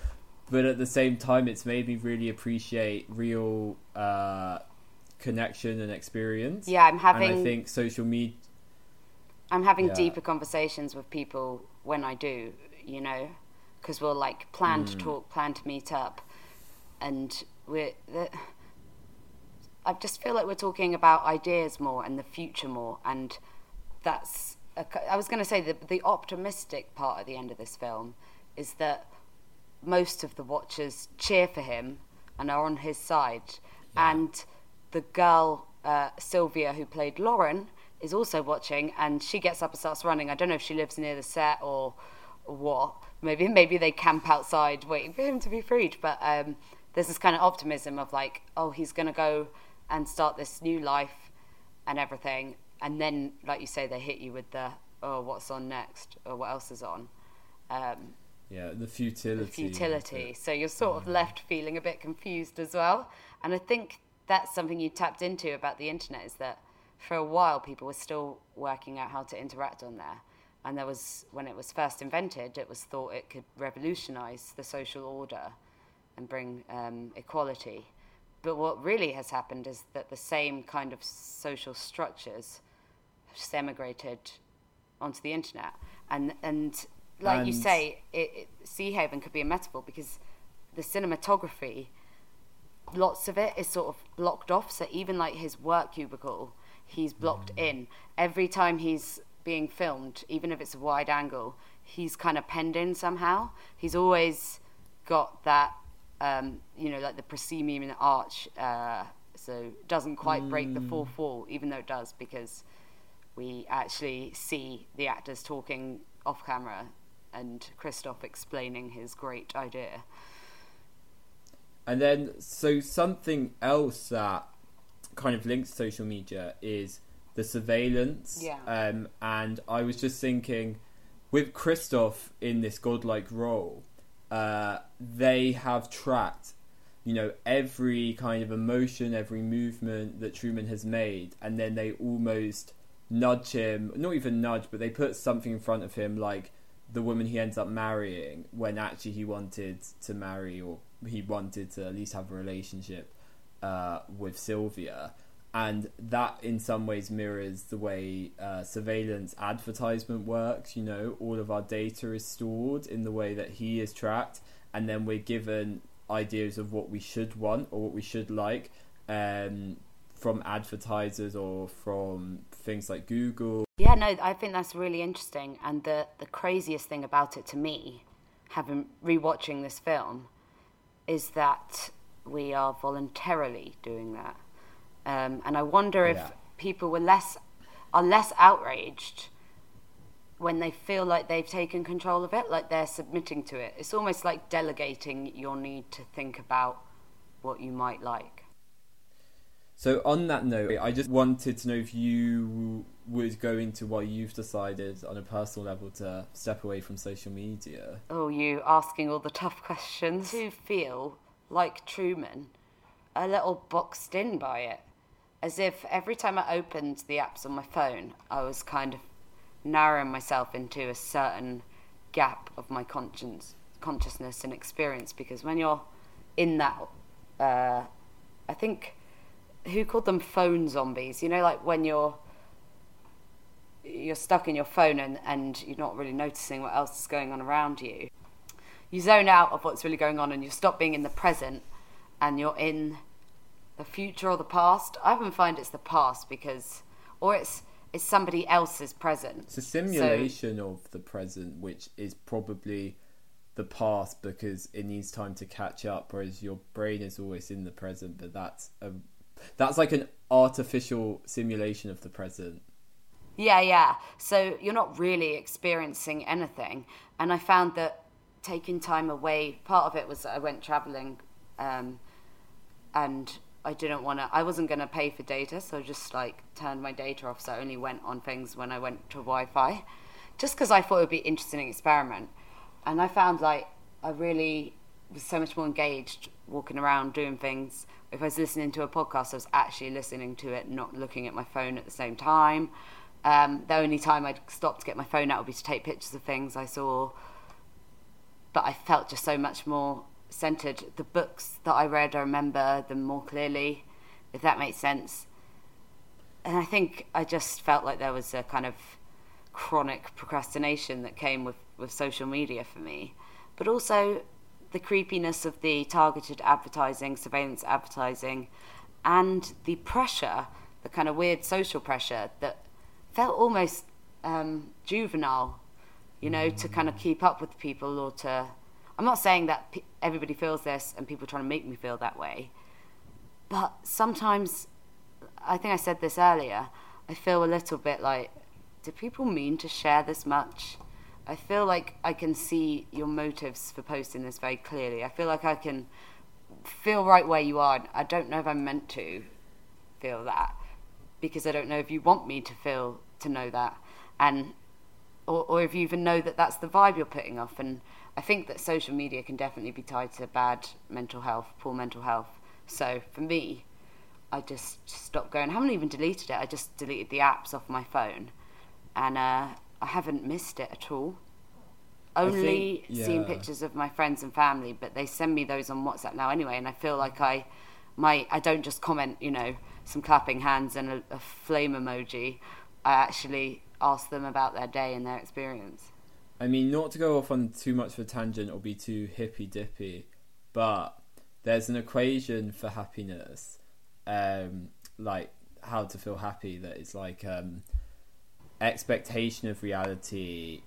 But at the same time, it's made me really appreciate real uh, connection and experience. Yeah, I'm having. And I think social media. I'm having Yeah. deeper conversations with people when I do, you know, because we'll like plan Mm. to talk, plan to meet up, and we're. The, I just feel like we're talking about ideas more and the future more, and that's. A, I was going to say the the optimistic part at the end of this film is that most of the watchers cheer for him and are on his side, and the girl uh, Sylvia who played Lauren is also watching, and she gets up and starts running. I don't know if she lives near the set or, or what. Maybe maybe they camp outside waiting for him to be freed. But um, there's this kind of optimism of like, oh, he's gonna go and start this new life and everything, and then like you say, they hit you with the oh, what's on next or what else is on. Um, Yeah, the futility. the futility. So you're sort of left feeling a bit confused as well. And I think that's something you tapped into about the internet is that for a while people were still working out how to interact on there. And there was, when it was first invented, it was thought it could revolutionize the social order and bring um, equality. But what really has happened is that the same kind of social structures have emigrated onto the internet. And, and like you say, it, it, Sea Haven could be a metaphor because the cinematography, lots of it is sort of blocked off. So even like his work cubicle, he's blocked in. Every time he's being filmed, even if it's a wide angle, he's kind of penned in somehow. He's always got that, um, you know, like the proscenium in the arch. Uh, so doesn't quite break the fourth wall, even though it does, because we actually see the actors talking off camera and Christof explaining his great idea. And then, so something else that kind of linked to social media is the surveillance. Yeah. Um, and I was just thinking, with Christof in this godlike role, uh, they have tracked, you know, every kind of emotion, every movement that Truman has made, and then they almost nudge him, not even nudge, but they put something in front of him like the woman he ends up marrying when actually he wanted to marry or he wanted to at least have a relationship uh, with Sylvia. And that in some ways mirrors the way uh, surveillance advertisement works. You know, all of our data is stored in the way that he is tracked, and then we're given ideas of what we should want or what we should like um, from advertisers or from things like Google Yeah, no, I think that's really interesting. And the, the craziest thing about it to me, having rewatching this film, is that we are voluntarily doing that. Um, and I wonder if Yeah. people were less are less outraged when they feel like they've taken control of it, like they're submitting to it. It's almost like delegating your need to think about what you might like. So on that note, I just wanted to know if you would go into why you've decided on a personal level to step away from social media. Oh, you asking all the tough questions. To feel like Truman, a little boxed in by it. As if every time I opened the apps on my phone, I was kind of narrowing myself into a certain gap of my conscience, consciousness and experience. Because when you're in that, uh, I think, who called them phone zombies? You know, like when you're you're stuck in your phone and, and you're not really noticing what else is going on around you. You zone out of what's really going on and you stop being in the present and you're in the future or the past. I often find it's the past because, or it's it's somebody else's present. It's a simulation of the present, which is probably the past because it needs time to catch up, whereas your brain is always in the present. But that's a that's like an artificial simulation of the present. Yeah, yeah. So you're not really experiencing anything. And I found that taking time away, part of it was that I went traveling um, and I didn't want to. I wasn't going to pay for data, so I just like turned my data off. So I only went on things when I went to Wi-Fi, just because I thought it would be an interesting experiment. And I found like I really was so much more engaged walking around doing things. If I was listening to a podcast, I was actually listening to it, not looking at my phone at the same time. Um, the only time I'd stop to get my phone out would be to take pictures of things I saw. But I felt just so much more centered. The books that I read, I remember them more clearly, if that makes sense. And I think I just felt like there was a kind of chronic procrastination that came with, with social media for me. But also the creepiness of the targeted advertising, surveillance advertising, and the pressure, the kind of weird social pressure that felt almost um, juvenile, you know, to kind of keep up with people or to. I'm not saying that everybody feels this and people are trying to make me feel that way, but sometimes, I think I said this earlier, I feel a little bit like, do people mean to share this much? I feel like I can see your motives for posting this very clearly. I feel like I can feel right where you are. I don't know if I'm meant to feel that because I don't know if you want me to feel to know that, and or, or if you even know that that's the vibe you're putting off. And I think that social media can definitely be tied to bad mental health, poor mental health. So for me, I just stopped going. I haven't even deleted it. I just deleted the apps off my phone, and uh, I haven't missed it at all. Only think- seen pictures of my friends and family, but they send me those on WhatsApp now anyway, and I feel like I, my, I don't just comment, you know, some clapping hands and a, a flame emoji. I actually ask them about their day and their experience. I mean, not to go off on too much of a tangent or be too hippy dippy, but there's an equation for happiness, um, like how to feel happy. That is like um, expectation of reality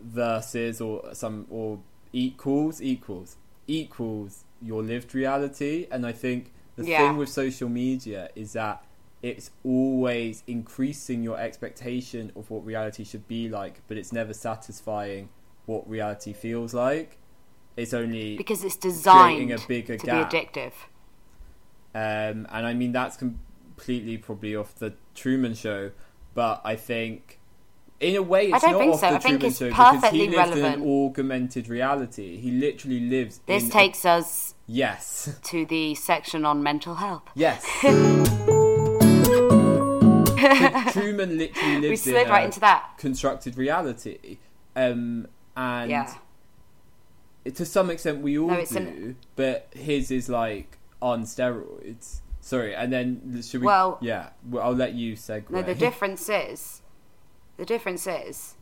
versus or some or equals equals equals your lived reality. And I think the Yeah. thing with social media is that it's always increasing your expectation of what reality should be like, but it's never satisfying what reality feels like. It's only Because it's designed a bigger to gap. be addictive. um, and I mean that's completely probably off the Truman Show, but I think in a way I it's don't not think off so. the I Truman it's Show because he lives in an augmented reality. He literally lives. This in a- takes us yes, to the section on mental health. yes. Truman literally lives We in right into that. constructed reality, um, and Yeah. to some extent we all No, do, an- but his is like on steroids. Sorry, and then should we? Well- yeah, well, I'll let you segue. No, the difference is, the difference is,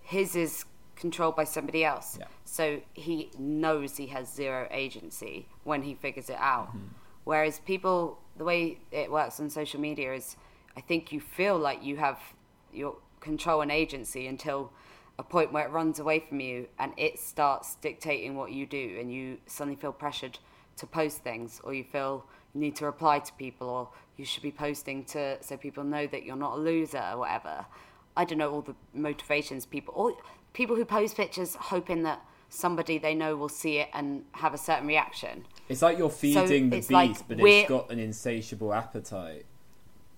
his is controlled by somebody else. Yeah. So he knows he has zero agency when he figures it out. Mm-hmm. Whereas people, the way it works on social media is, I think you feel like you have your control and agency until a point where it runs away from you and it starts dictating what you do, and you suddenly feel pressured to post things, or you feel you need to reply to people, or you should be posting to so people know that you're not a loser or whatever. I don't know all the motivations people, or people who post pictures hoping that somebody they know will see it and have a certain reaction. It's like you're feeding the beast, like but it's got an insatiable appetite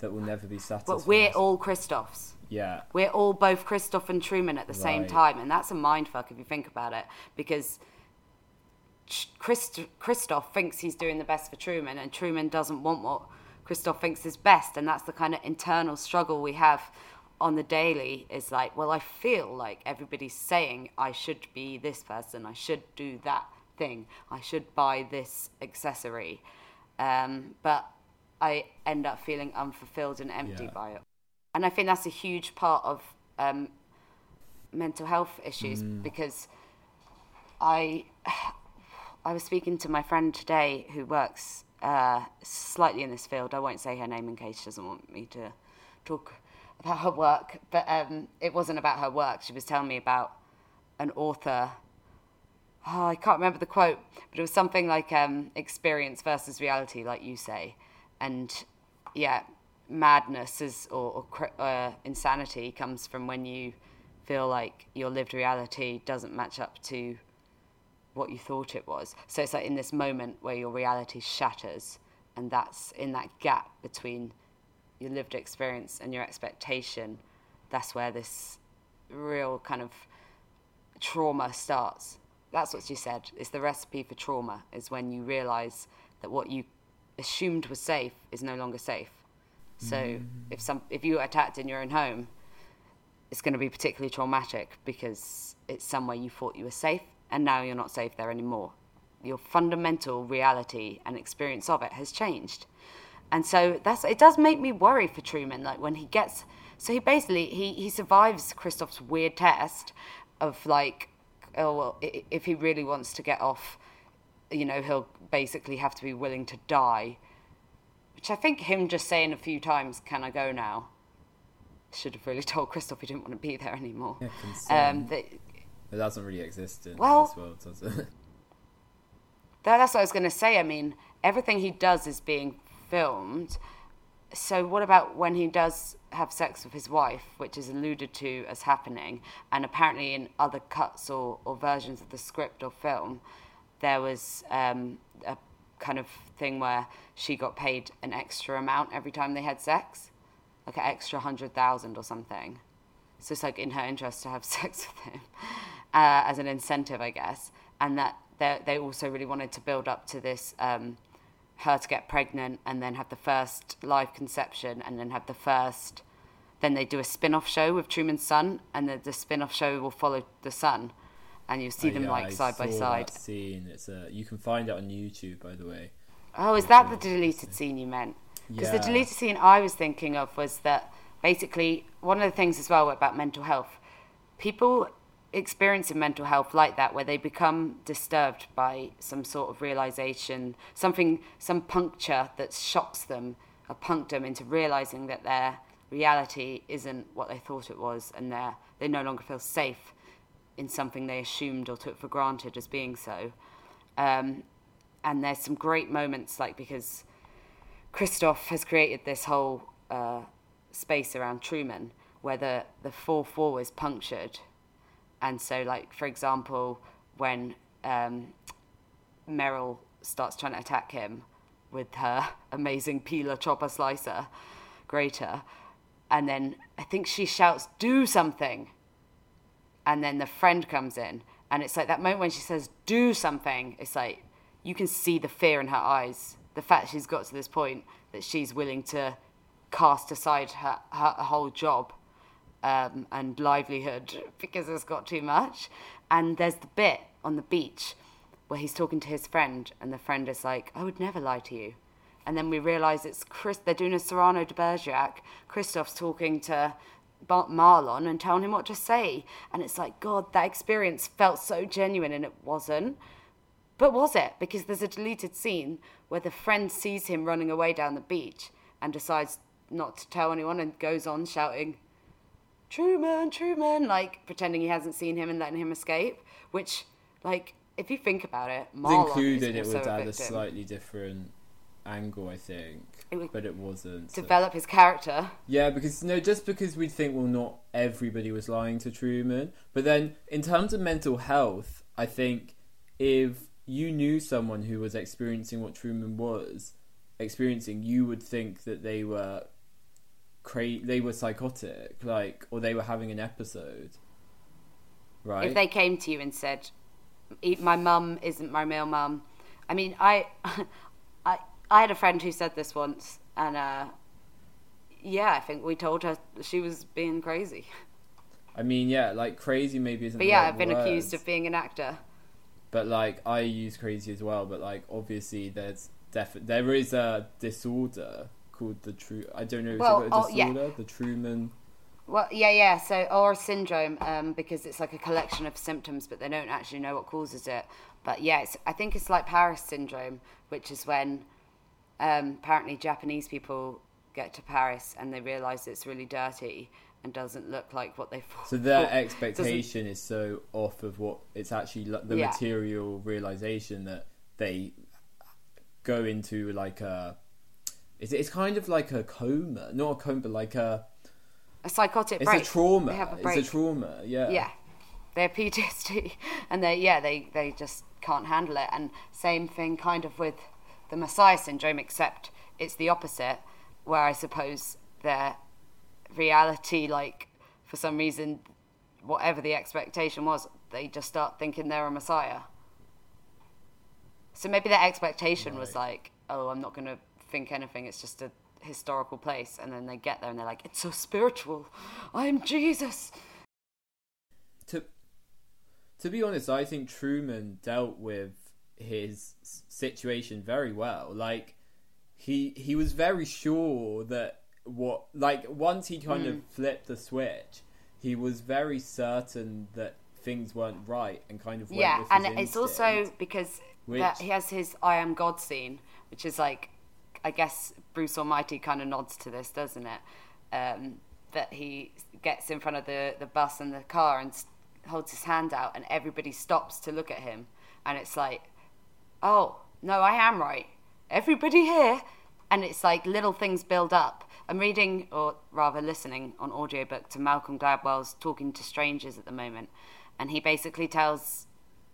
that will never be satisfied. But we're all Christofs. yeah, We're all both Christof and Truman at the same time, and that's a mindfuck if you think about it, because Ch- Christ- Christof thinks he's doing the best for Truman, and Truman doesn't want what Christof thinks is best, and that's the kind of internal struggle we have on the daily. Is like, well, I feel like everybody's saying I should be this person, I should do that thing, I should buy this accessory, um, but I end up feeling unfulfilled and empty Yeah. by it and I think that's a huge part of um, mental health issues because I I was speaking to my friend today who works uh, slightly in this field. I won't say her name in case she doesn't want me to talk about her work, but um, it wasn't about her work. She was telling me about an author. Oh, I can't remember the quote, but it was something like um, experience versus reality, like you say. And yeah, madness is or, or uh, insanity comes from when you feel like your lived reality doesn't match up to what you thought it was. So it's like in this moment where your reality shatters and that's in that gap between your lived experience and your expectation. That's where this real kind of trauma starts. That's what she said. It's the recipe for trauma. Is when you realize that what you assumed was safe is no longer safe. So mm. if some if you are attacked in your own home, it's going to be particularly traumatic because it's somewhere you thought you were safe and now you're not safe there anymore. Your fundamental reality and experience of it has changed. And so that's it does make me worry for Truman like when he gets so he basically he he survives Christof's weird test of like oh well if he really wants to get off you know he'll basically have to be willing to die which I think him just saying a few times can I go now should have really told Christof he didn't want to be there anymore. Yeah, um, that, it doesn't really exist in well, this world, does it? that's what I was going to say. I mean, everything he does is being filmed. So, what about when he does have sex with his wife, which is alluded to as happening, and apparently in other cuts or, or versions of the script or film, there was um, a kind of thing where she got paid an extra amount every time they had sex? like an extra hundred thousand or something. So it's like in her interest to have sex with him uh, as an incentive, I guess. And that they also really wanted to build up to this um, her to get pregnant and then have the first live conception and then have the first. Then they do a spin off show with Truman's son, and the, the spin off show will follow the son. And you'll see oh, them yeah, like I side by side. Scene. It's a, you can find it on YouTube, by the way. Oh, is that the deleted scene you meant? Because yeah. the deleted scene I was thinking of was that basically one of the things as well about mental health, people experiencing mental health like that, where they become disturbed by some sort of realization, something, some puncture that shocks them, a punctum into realizing that their reality isn't what they thought it was, and they they no longer feel safe in something they assumed or took for granted as being so. Um, and there's some great moments, like because Christof has created this whole uh, space around Truman where the, the 4 4 is punctured. And so, like, for example, when um, Meryl starts trying to attack him with her amazing peeler chopper slicer grater, and then I think she shouts, Do something. And then the friend comes in, and it's like that moment when she says, Do something, it's like you can see the fear in her eyes the fact she's got to this point that she's willing to cast aside her, her, whole job um, and livelihood because it's got too much. And there's the bit on the beach where he's talking to his friend, and the friend is like, I would never lie to you. And then we realise it's Chris, they're doing a Cyrano de Bergerac. Christof's talking to Marlon and telling him what to say. And it's like, God, that experience felt so genuine, and it wasn't. But was it? Because there's a deleted scene where the friend sees him running away down the beach and decides not to tell anyone and goes on shouting, Truman, Truman, like pretending he hasn't seen him and letting him escape. Which, like, if you think about it, Marlon included it would add a slightly different angle, I think, it but it wasn't. Develop so. his character. Yeah, because no, just because we'd think, well, not everybody was lying to Truman, but then in terms of mental health, I think if you knew someone who was experiencing what Truman was experiencing, you would think that they were cra- they were psychotic, like, or they were having an episode, right? If they came to you and said, "My mum isn't my real mum," I mean, I, I, had a friend who said this once, and uh, yeah, I think we told her she was being crazy. I mean, yeah, like crazy maybe isn't. But yeah, right I've been accused of being an actor. But like I use crazy as well. But like obviously there's def- there is a disorder called the true. I don't know. Well, is oh, disorder? Yeah. The Truman. Well, yeah, yeah. So, or syndrome, um, because it's like a collection of symptoms, but they don't actually know what causes it. But yeah, I think it's like Paris syndrome, which is when um, apparently Japanese people get to Paris and they realize it's really dirty, and doesn't look like what they thought. So their expectation is so off of what it's actually the yeah. material realization that they go into like a. It's, it's kind of like a coma, not a coma, but like a. A psychotic it's break. a trauma. A it's a trauma. Yeah. Yeah, they have PTSD, and they yeah they they just can't handle it. And same thing, kind of with the Messiah syndrome, except it's the opposite, where I suppose their reality, like for some reason, whatever the expectation was, they just start thinking they're a Messiah. So maybe their expectation right. was like, oh, I'm not going to think anything. It's just a historical place. And then they get there and they're like, it's so spiritual. I'm Jesus. To, to be honest, I think Truman dealt with his situation very well. Like, he he was very sure that what like once he kind mm. of flipped the switch, he was very certain that things weren't right and kind of yeah. and it's also because which... he has his "I am God" scene, which is like I guess Bruce Almighty kind of nods to this, doesn't it? Um, that he gets in front of the the bus and the car and holds his hand out, and everybody stops to look at him, and it's like, oh no, I am right everybody here. And it's like little things build up. I'm reading, or rather listening, on audiobook to Malcolm Gladwell's Talking to Strangers at the moment. And he basically tells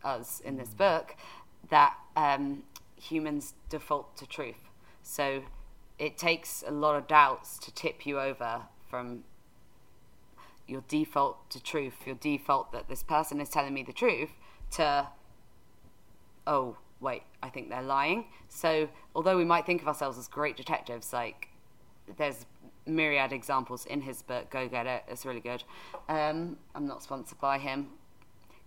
us in this book that um, humans default to truth. So it takes a lot of doubts to tip you over from your default to truth, your default that this person is telling me the truth, to, oh, wait, I think they're lying. So, although we might think of ourselves as great detectives, like there's myriad examples in his book. Go get it; it's really good. Um, I'm not sponsored by him.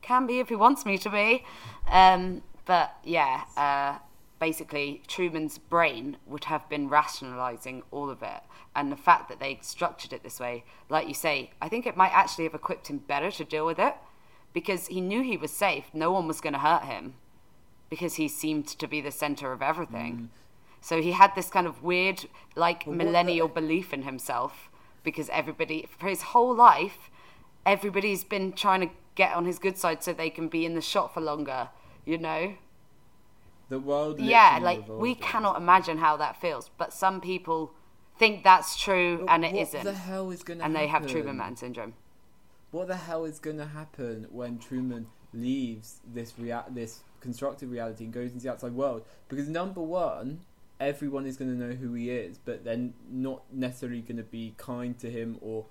Can be if he wants me to be. Um, but yeah, uh, basically, Truman's brain would have been rationalizing all of it. And the fact that they structured it this way, like you say, I think it might actually have equipped him better to deal with it because he knew he was safe. No one was going to hurt him because he seemed to be the center of everything. Mm. So he had this kind of weird, like well, millennial the... belief in himself because everybody, for his whole life, everybody's been trying to get on his good side so they can be in the shot for longer, you know? The world. Yeah, like we cannot imagine how that feels, but some people think that's true but and it. What the hell is going to And happen? they have Truman Man syndrome. What the hell is going to happen when Truman leaves this rea- this constructed reality and goes into the outside world. Because number one, everyone is going to know who he is, but they're not necessarily going to be kind to him or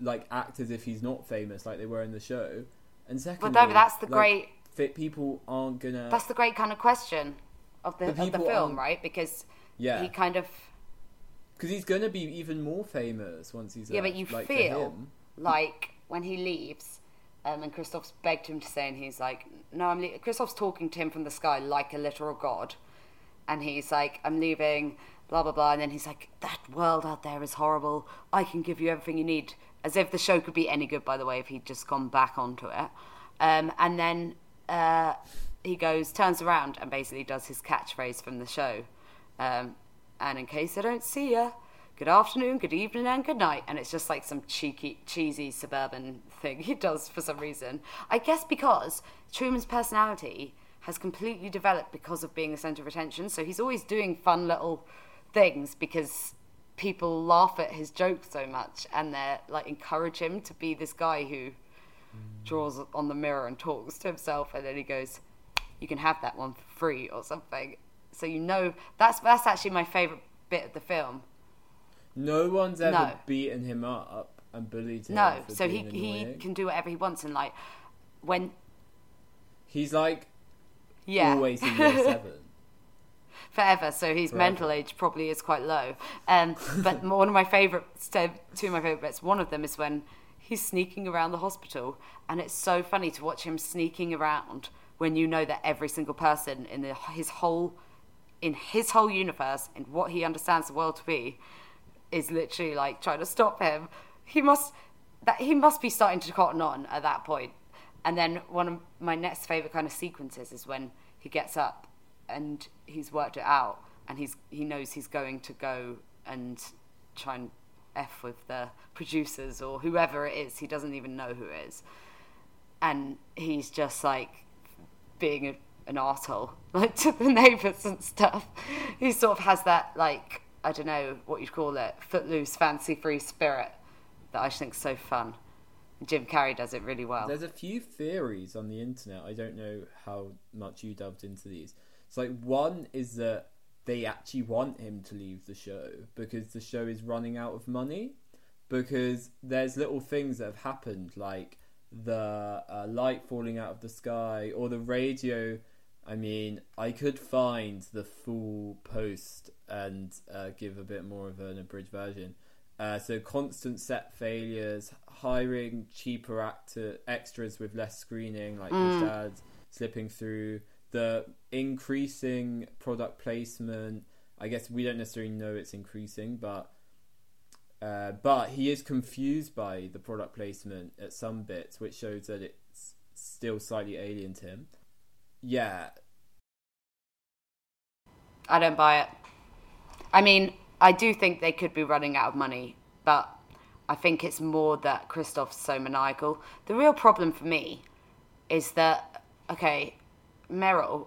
like act as if he's not famous like they were in the show. And secondly, but that's the like, great. Fit people aren't gonna. That's the great kind of question of the, the of the film, right? Because yeah, he kind of. Because he's gonna be even more famous once he's. Yeah, but uh, you like, feel like when he leaves, and Christof's begged him to stay, and he's like, "No, I'm." Christof's talking to him from the sky like a literal god, and he's like, "I'm leaving." Blah blah blah, and then he's like, "That world out there is horrible. I can give you everything you need." As if the show could be any good, by the way, if he'd just gone back onto it. Um, and then uh, he goes, turns around, and basically does his catchphrase from the show. Um, and in case I don't see ya, good afternoon, good evening, and good night. And it's just like some cheeky, cheesy suburban thing he does for some reason. I guess because Truman's personality has completely developed because of being the center of attention. So he's always doing fun little things because people laugh at his jokes so much and they like encourage him to be this guy who draws on the mirror and talks to himself and then he goes you can have that one for free or something so you know that's that's actually my favorite bit of the film no one's ever no. beaten him up and bullied him. No, so he he can do whatever he wants, and like when he's like yeah always in year seven. Forever, so his Forever. mental age probably is quite low. Um, but one of my favorite, two of my favorite bits. One of them is when he's sneaking around the hospital, and it's so funny to watch him sneaking around when you know that every single person in the, his whole in his whole universe and what he understands the world to be is literally like trying to stop him. He must that he must be starting to cotton on at that point. And then one of my next favorite kind of sequences is when he gets up and he's worked it out and he's he knows he's going to go and try and f with the producers or whoever it is. He doesn't even know who it is, and he's just like being a, an asshole like to the neighbors and stuff. He sort of has that like I don't know what you'd call it, footloose, fancy free spirit that I think is so fun. Jim Carrey does it really well. There's a few theories on the internet. I don't know how much you delved into these. It's like one is that they actually want him to leave the show because the show is running out of money. Because there's little things that have happened, like the uh, light falling out of the sky or the radio. I mean, I could find the full post and uh, give a bit more of an abridged version. Uh, so constant set failures, hiring cheaper actor extras with less screening, like Mm. his dad slipping through, the increasing product placement. I guess we don't necessarily know it's increasing, but uh, but he is confused by the product placement at some bits, which shows that it's still slightly alien to him. Yeah, I don't buy it. I mean, I do think they could be running out of money, but I think it's more that Christof's so maniacal. The real problem for me is that, okay, Meryl,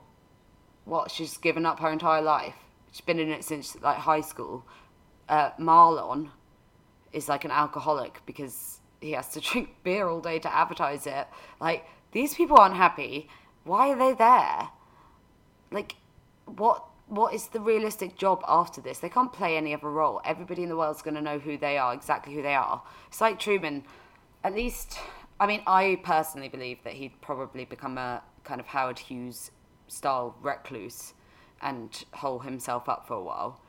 what, she's given up her entire life. She's been in it since like high school. Uh, Marlon is like an alcoholic because he has to drink beer all day to advertise it. Like, these people aren't happy. Why are they there? like what what is the realistic job after this? They can't play any other role. Everybody in the world's going to know who they are exactly who they are. It's like truman. At least i mean i personally believe that he'd probably become a kind of howard hughes style recluse and hole himself up for a while.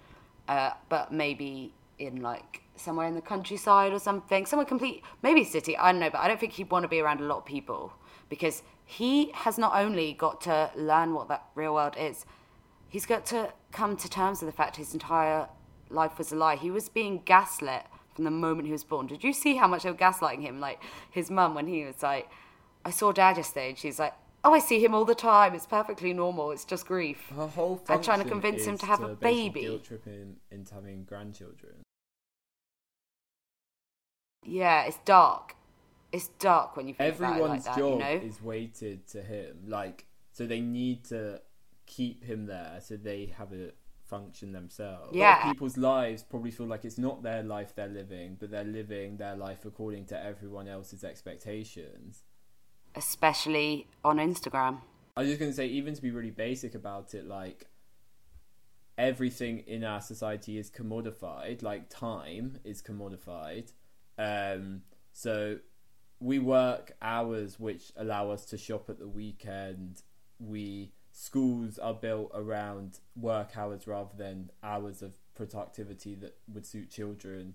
Uh, but maybe in like somewhere in the countryside or something. Somewhere complete maybe city i don't know but i don't think he'd want to be around a lot of people because he has not only got to learn what that real world is he's got to come to terms with the fact his entire life was a lie. He was being gaslit from the moment he was born. Did you see how much they were gaslighting him? Like his mum when he was like i saw dad yesterday and she's like oh i see him all the time. It's perfectly normal. It's just grief. Her whole They're trying to convince him to have a baby. Guilt trip him into having grandchildren. yeah it's dark it's dark when you think about it like Everyone's that job you know is weighted to him. Like, so they need to keep him there so they have a function themselves. Yeah. people's lives probably feel like it's not their life they're living, but they're living their life according to everyone else's expectations. especially on instagram I was just going to say, even to be really basic about it, like everything in our society is commodified, like time is commodified. Um, so we work hours which allow us to shop at the weekend. We schools are built around work hours rather than hours of productivity that would suit children.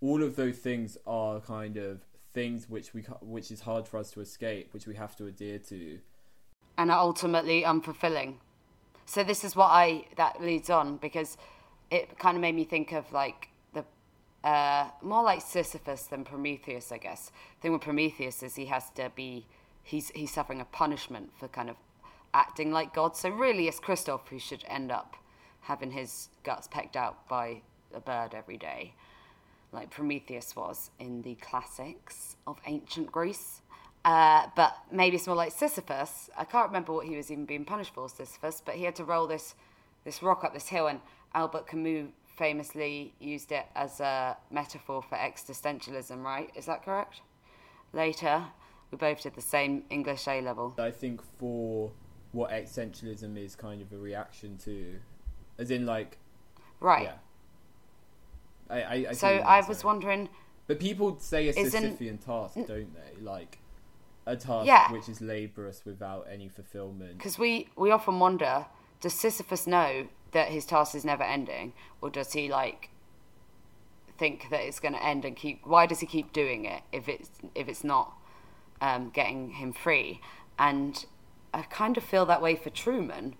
All of those things are kind of things which we which is hard for us to escape, which we have to adhere to. and are ultimately unfulfilling. So this is what I that leads on because it kind of made me think of like uh, more like Sisyphus than Prometheus, I guess. The thing with Prometheus is he has to be he's he's suffering a punishment for kind of acting like God. So really, it's Christof who should end up having his guts pecked out by a bird every day, like Prometheus was in the classics of ancient Greece. Uh, but maybe it's more like Sisyphus. I can't remember what he was even being punished for, Sisyphus, but he had to roll this this rock up this hill, and Albert Camus famously used it as a metaphor for existentialism. Right? Is that correct? Later, we both did the same English A level. I think for what existentialism is kind of a reaction to, as in like, Right. yeah. I, I, I so what you mean, I was wondering. But people say a Sisyphean task, don't they? Like a task Yeah. which is laborious without any fulfillment. Because we, we often wonder does Sisyphus know that his task is never ending? Or does he, like, think that it's going to end and keep. Why does he keep doing it if it's, if it's not um, getting him free? And I kind of feel that way for Truman.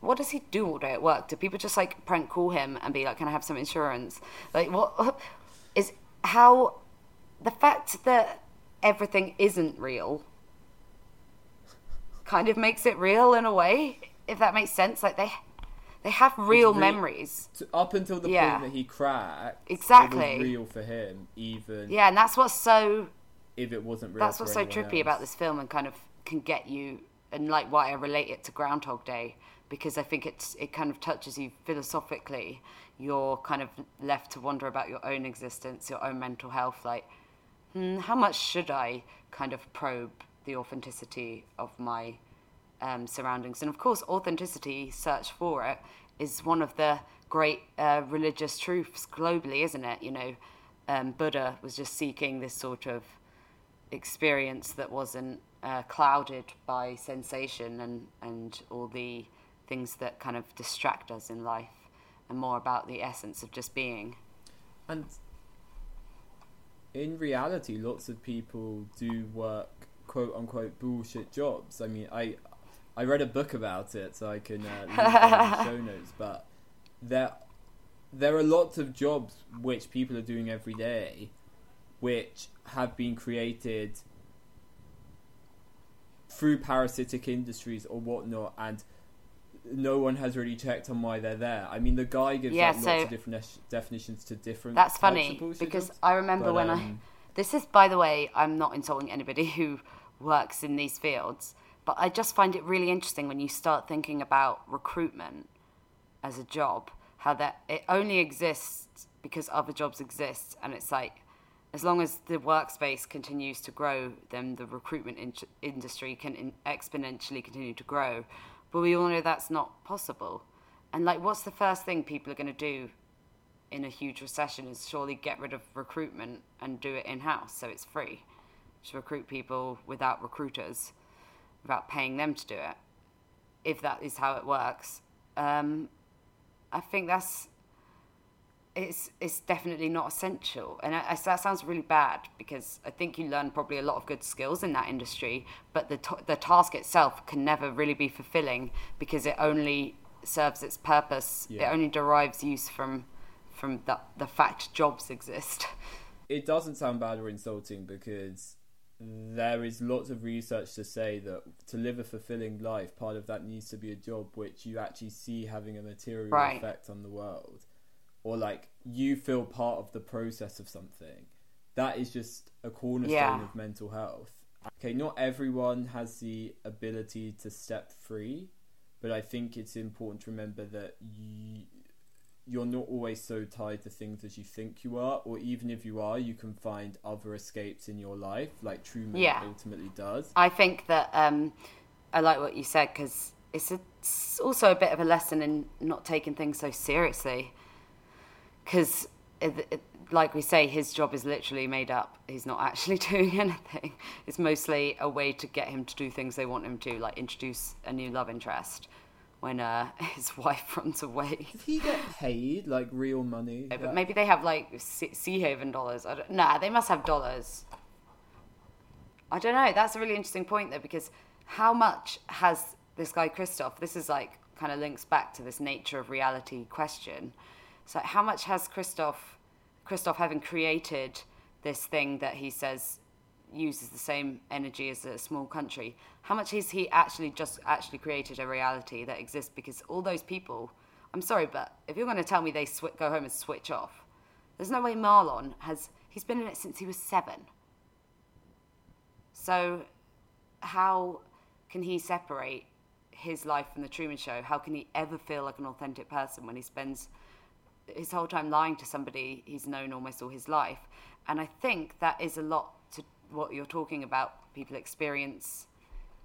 What does he do all day at work? Do people just like prank call him and be like, "Can I have some insurance?" Like, what is how the fact that everything isn't real kind of makes it real in a way, if that makes sense. Like they they have real re- memories. Up until the Yeah. point that he cracked, it Exactly. was real for him, even Yeah, and that's what's so if it wasn't real. that's what's so trippy about this film and kind of can get you and like why I relate it to Groundhog Day because I think it's it kind of touches you philosophically. You're kind of left to wonder about your own existence, your own mental health. Like, hmm, how much should I kind of probe the authenticity of my um, surroundings? And of course, authenticity, search for it, is one of the great uh, religious truths globally, isn't it? You know, um, Buddha was just seeking this sort of experience that wasn't uh, clouded by sensation and, and all the things that kind of distract us in life and more about the essence of just being. And in reality, lots of people do work quote unquote bullshit jobs. I mean, I I read a book about it, so I can uh, link in the show notes. But there there are lots of jobs which people are doing every day, which have been created through parasitic industries or whatnot, and no one has really checked on why they're there. I mean, the guy gives Yeah, like, lots of different definitions to different. That's funny because jobs. I remember But, when I. um, This is, by the way, I'm not insulting anybody who works in these fields, but I just find it really interesting when you start thinking about recruitment as a job, how that it only exists because other jobs exist, and it's like as long as the workspace continues to grow, then the recruitment in- industry can in- exponentially continue to grow. But we all know that's not possible. And like, what's the first thing people are going to do in a huge recession is surely get rid of recruitment and do it in house so it's free. Just recruit people without recruiters, without paying them to do it. If that is how it works, um, I think that's it's it's definitely not essential, and I, I, that sounds really bad because I think you learn probably a lot of good skills in that industry, but the t- the task itself can never really be fulfilling because it only serves its purpose. Yeah. It only derives use from from the the fact jobs exist. it doesn't sound bad or insulting because there is lots of research to say that to live a fulfilling life, part of that needs to be a job which you actually see having a material Right. effect on the world, or like you feel part of the process of something. That is just a cornerstone Yeah. of mental health. Okay, not everyone has the ability to step free, but I think it's important to remember that you, you're not always so tied to things as you think you are, or even if you are, you can find other escapes in your life, like Truman Yeah. ultimately does. I think that um, I like what you said because it's, it's also a bit of a lesson in not taking things so seriously. Because, like we say, his job is literally made up. He's not actually doing anything. It's mostly a way to get him to do things they want him to, like introduce a new love interest when uh, his wife runs away. Does he get paid like real money? But maybe they have like Sea Seahaven dollars. I don't, nah, they must have dollars. I don't know. That's a really interesting point though, because how much has this guy Christof? This is like kind of links back to this nature of reality question. So how much has Christof, Christof having created this thing that he says uses the same energy as a small country? How much has he actually just actually created a reality that exists? Because all those people, I'm sorry, but if you're going to tell me they sw- go home and switch off, there's no way Marlon has. He's been in it since he was seven. So, how can he separate his life from the Truman Show? How can he ever feel like an authentic person when he spends his whole time lying to somebody he's known almost all his life? And I think that is a lot what you're talking about. People experience,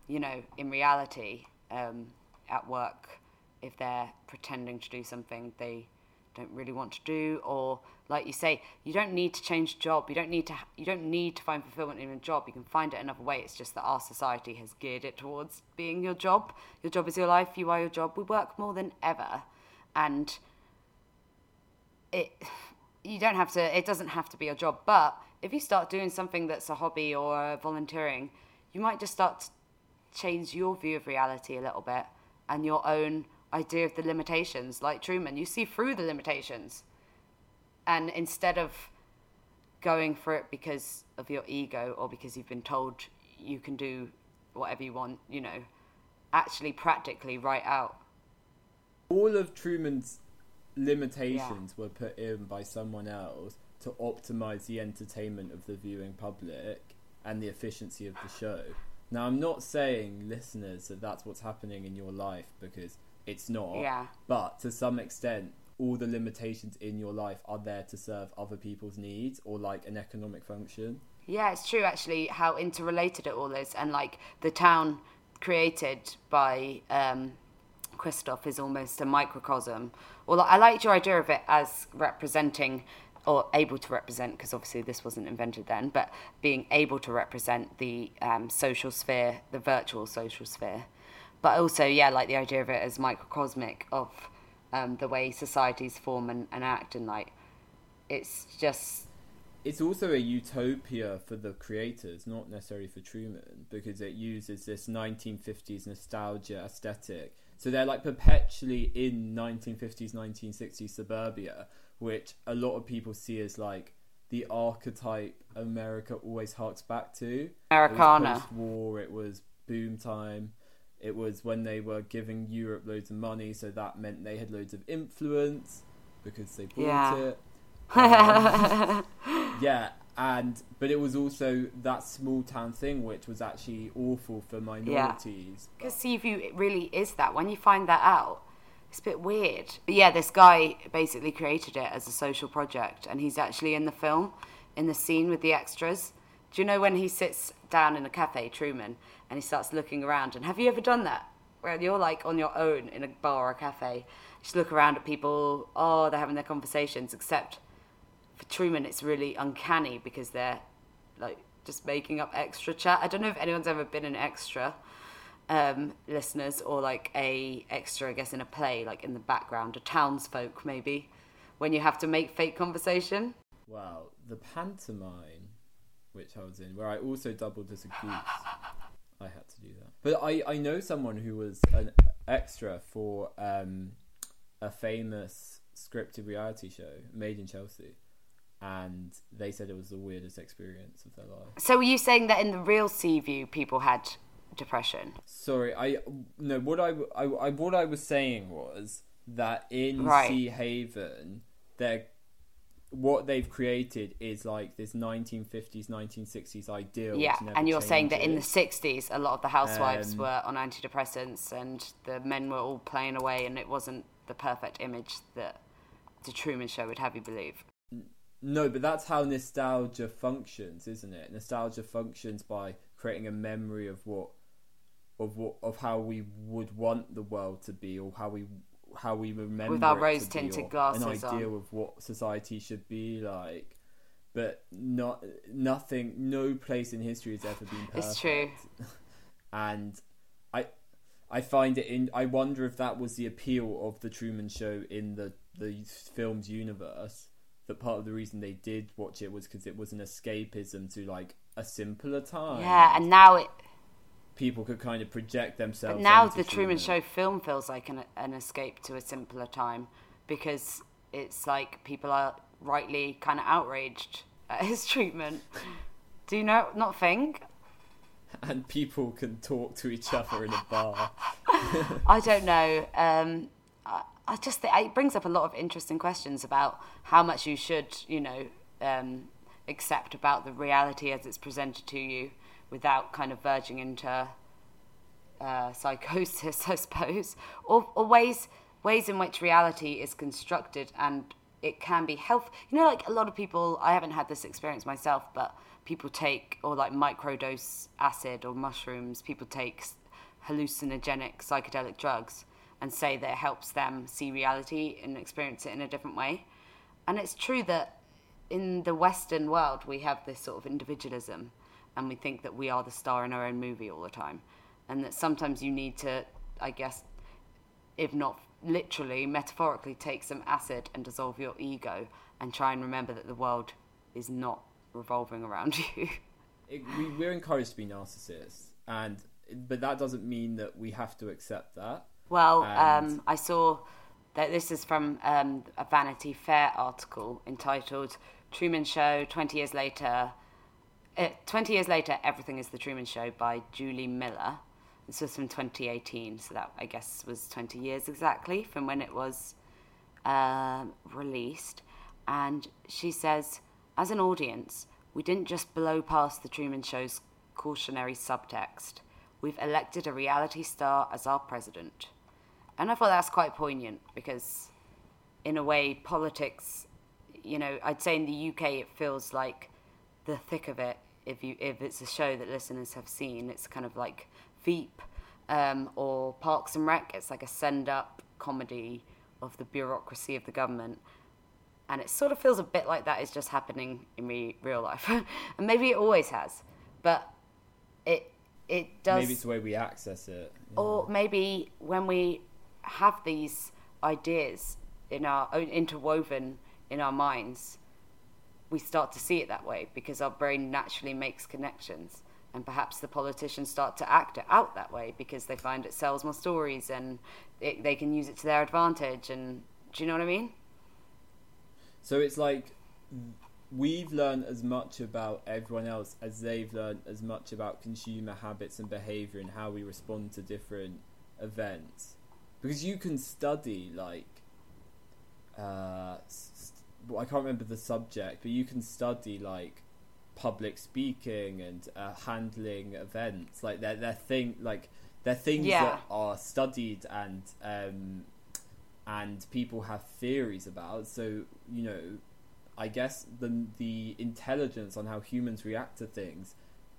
you know, in reality, um, at work, if they're pretending to do something they don't really want to do or like you say you don't need to change job you don't need to you don't need to find fulfillment in a job you can find it another way it's just that our society has geared it towards being your job your job is your life you are your job we work more than ever and it you don't have to it doesn't have to be your job but if you start doing something that's a hobby or volunteering you might just start to change your view of reality a little bit and your own idea of the limitations. Like truman you see through the limitations. And instead of going for it because of your ego or because you've been told you can do whatever you want you know actually practically write out. All of Truman's limitations were put in by someone else to optimize the entertainment of the viewing public and the efficiency of the show. Now, I'm not saying, listeners, that that's what's happening in your life because it's not. Yeah. But to some extent, all the limitations in your life are there to serve other people's needs or like an economic function. Yeah, it's true actually how interrelated it all is, and like the town created by um, Christof is almost a microcosm. Well, I liked your idea of it as representing or able to represent, because obviously this wasn't invented then, but being able to represent the um, social sphere, the virtual social sphere. But also, yeah, like the idea of it as microcosmic of um, the way societies form and, and act, and like it's just it's also a utopia for the creators, not necessarily for Truman, because it uses this 1950s nostalgia aesthetic. So they're like perpetually in 1950s, 1960s suburbia, which a lot of people see as like the archetype America always harks back to. Americana. Post war, it was boom time. It was when they were giving Europe loads of money, so that meant they had loads of influence because they bought Yeah. it. Um, yeah, and but it was also that small town thing which was actually awful for minorities. Because Seaview it really is that. When you find that out, it's a bit weird. But yeah, this guy basically created it as a social project, and he's actually in the film, in the scene with the extras. Do you know when he sits down in a cafe, Truman, and he starts looking around? And have you ever done that? Where you're like on your own in a bar or a cafe, you just look around at people. Oh, they're having their conversations. Except for Truman, it's really uncanny because they're like just making up extra chat. I don't know if anyone's ever been an extra um, listeners or like a extra, I guess, in a play, like in the background, a townsfolk maybe, when you have to make fake conversation. Wow, the pantomime which I was in, where I also doubled as a goose. I had to do that. But I, I know someone who was an extra for um, a famous scripted reality show, Made in Chelsea. And they said it was the weirdest experience of their life. So were you saying that in the real Seaview, people had depression? Sorry, I no. What I, I, I what I was saying was that in Right. Seahaven, they're what they've created is like this 1950s, 1960s ideal. yeah, and you're saying that in the 60s, a lot of the housewives Um, were on antidepressants and the men were all playing away, and it wasn't the perfect image that the Truman Show would have you believe. No, but that's how nostalgia functions, isn't it? Nostalgia functions by creating a memory of what, of what, of how we would want the world to be, or how we, how we remember With our it to be, rose-tinted or glasses an on. ideal of what society should be like. But not nothing. No place in history has ever been perfect. It's true. and I, I find it in. I wonder if that was the appeal of the Truman Show in the the film's universe. That part of the reason they did watch it was because it was an escapism to like a simpler time. Yeah, and now it. people could kind of project themselves. But now the Truman Show film feels like an, an escape to a simpler time because it's like people are rightly kind of outraged at his treatment. Do you know not think? and people can talk to each other in a bar. I don't know. Um, I, I just think it brings up a lot of interesting questions about how much you should, you know, um, accept about the reality as it's presented to you without kind of verging into uh, psychosis, I suppose, or, or ways ways in which reality is constructed and it can be health. You know, like a lot of people. I haven't had this experience myself, but people take or like microdose acid or mushrooms. People take hallucinogenic psychedelic drugs and say that it helps them see reality and experience it in a different way. And it's true that in the Western world, we have this sort of individualism and we think that we are the star in our own movie all the time. And that sometimes you need to, I guess, if not literally, metaphorically, take some acid and dissolve your ego and try and remember that the world is not revolving around you. it, we, we're encouraged to be narcissists, and but that doesn't mean that we have to accept that. Well, And- um, I saw that this is from um, a Vanity Fair article entitled Truman Show 20 Years Later. Uh, 20 Years Later, Everything is the Truman Show by Julie Miller. This was from 2018, so that I guess was 20 years exactly from when it was um, released. And she says, as an audience, we didn't just blow past the Truman Show's cautionary subtext. We've elected a reality star as our president. And I thought that's quite poignant because, in a way, politics, you know, I'd say in the UK it feels like the thick of it. If you if it's a show that listeners have seen, it's kind of like Veep um, or Parks and Rec. It's like a send up comedy of the bureaucracy of the government. And it sort of feels a bit like that is just happening in re- real life. and maybe it always has. But it it does Maybe it's the way we access it. yeah. or maybe when we have these ideas in our own interwoven in our minds we start to see it that way because our brain naturally makes connections. And perhaps the politicians start to act it out that way because they find it sells more stories and it, they can use it to their advantage. And do you know what i mean? So it's like we've learned as much about everyone else as they've learned as much about consumer habits and behavior and how we respond to different events. Because you can study like uh, I can't remember the subject, but you can study like public speaking and uh, handling events. Like they're they're thing like they're things Yeah. that are studied and um, and people have theories about. So you know, I guess the the intelligence on how humans react to things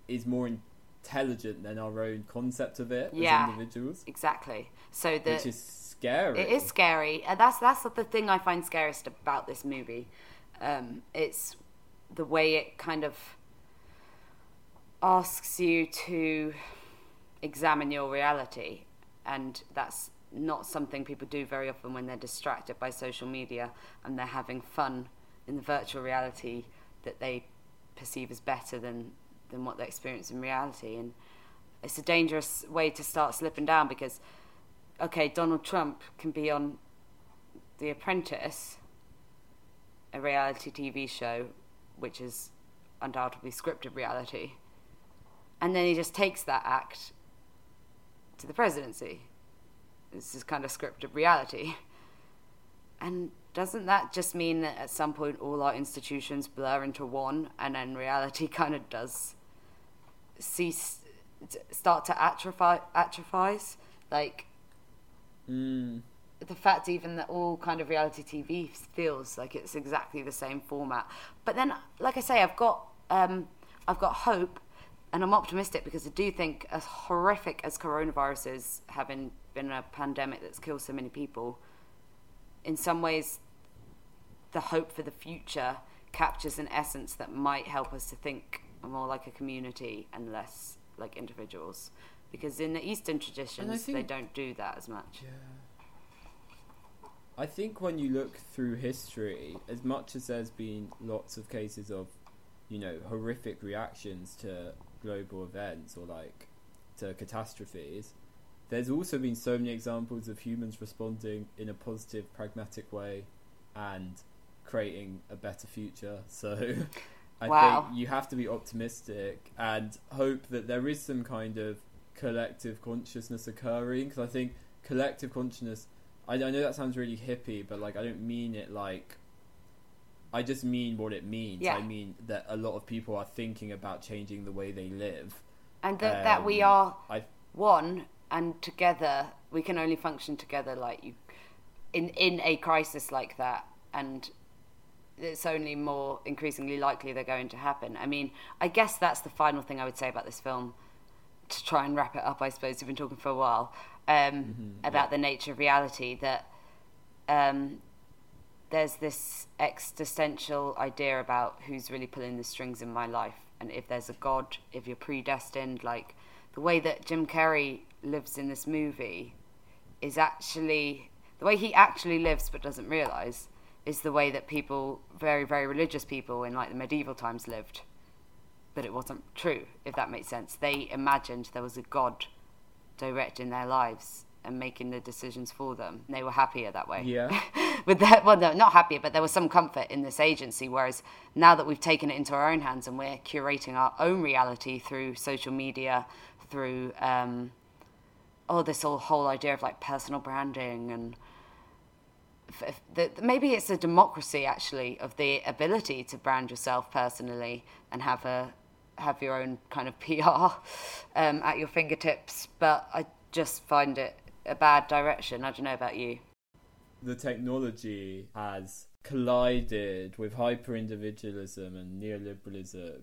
is more intelligent than our own concept of it Yeah. as individuals, exactly so the which is scary. It is scary, and that's that's the thing I find scariest about this movie. Um, it's the way it kind of asks you to examine your reality, and that's not something people do very often when they're distracted by social media and they're having fun in the virtual reality that they perceive as better than than what they experience in reality, and it's a dangerous way to start slipping down because okay, Donald Trump can be on The Apprentice, a reality TV show, which is undoubtedly scripted reality, and then he just takes that act to the presidency. This is kind of scripted reality. And doesn't that just mean that at some point all our institutions blur into one and then reality kind of does cease, start to atrophy, atrophies? Like, Mm. the fact even that all kind of reality TV feels like it's exactly the same format. But then, like I say, I've got um, I've got hope, and I'm optimistic because I do think, as horrific as coronavirus is, having been a pandemic that's killed so many people, in some ways, the hope for the future captures an essence that might help us to think more like a community and less like individuals. Because in the Eastern traditions, they don't do that as much. I think when you look through history, as much as there's been lots of cases of, you know, horrific reactions to global events or like to catastrophes, there's also been so many examples of humans responding in a positive, pragmatic way and creating a better future. So I Wow. think you have to be optimistic and hope that there is some kind of collective consciousness occurring because I think collective consciousness I, I know that sounds really hippie, but like I don't mean it like. I just mean what it means. Yeah. I mean that a lot of people are thinking about changing the way they live. and that, that we Um, are I one and together we can only function together like you in in a crisis like that and it's only more increasingly likely they're going to happen i mean i guess that's the final thing i would say about this film to try and wrap it up i suppose we've been talking for a while um, about the nature of reality that um, there's this existential idea about who's really pulling the strings in my life. And if there's a god if you're predestined like the way that jim carrey lives in this movie is actually the way he actually lives but doesn't realize is the way that people very very religious people in like the medieval times lived but it wasn't true if that makes sense. They imagined there was a god directing their lives and making the decisions for them. They were happier that way. Yeah. with that well no not happier but there was some comfort in this agency whereas now that we've taken it into our own hands and we're curating our own reality through social media through um oh this whole whole idea of like personal branding and f- the, maybe it's a democracy actually of the ability to brand yourself personally and have a have your own kind of PR um, at your fingertips but I just find it a bad direction I don't know about you the technology has collided with hyper individualism and neoliberalism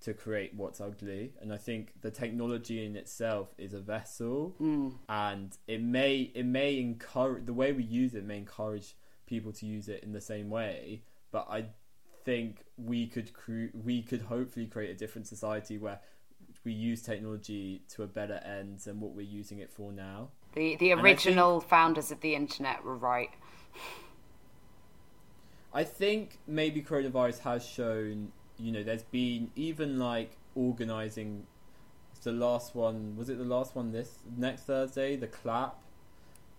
to create what's ugly. And I think the technology in itself is a vessel, Mm. and it may it may encourage the way we use it may encourage people to use it in the same way. But I think we could cre- we could hopefully create a different society where we use technology to a better end than what we're using it for now. The the I think- original founders of the internet were right. I think maybe coronavirus has shown, you know, there's been even like organizing. The last one was it the last one this next Thursday? The clap,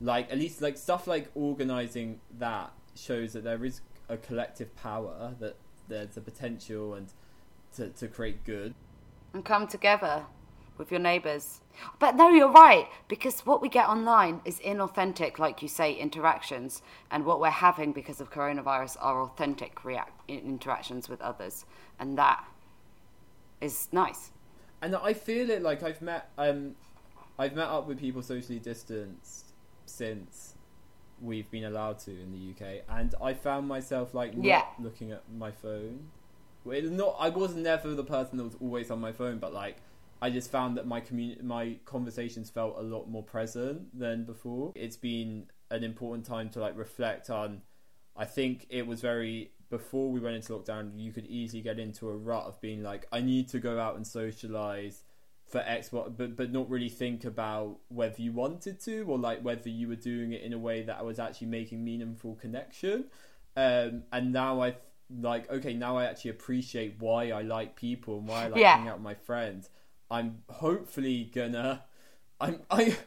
like at least like stuff like organizing that shows that there is a collective power that there's a potential and to to create good. and come together with your neighbours. But no, you're right, because what we get online is inauthentic, like you say, interactions, and what we're having because of coronavirus are authentic react- interactions with others, and that is nice. and I feel it like I've met um I've met up with people socially distanced since we've been allowed to in the UK and I found myself like not Yeah. looking at my phone. Well, not I was never the person that was always on my phone but like I just found that my commun- my conversations felt a lot more present than before. It's been an important time to like reflect on I think it was very before we went into lockdown. You could easily get into a rut of being like, I need to go out and socialize for X, but but not really think about whether you wanted to or like whether you were doing it in a way that I was actually making meaningful connection. Um, and now I like okay, now I actually appreciate why I like people and why I like Yeah. hanging out with my friends. I'm hopefully gonna, I'm I,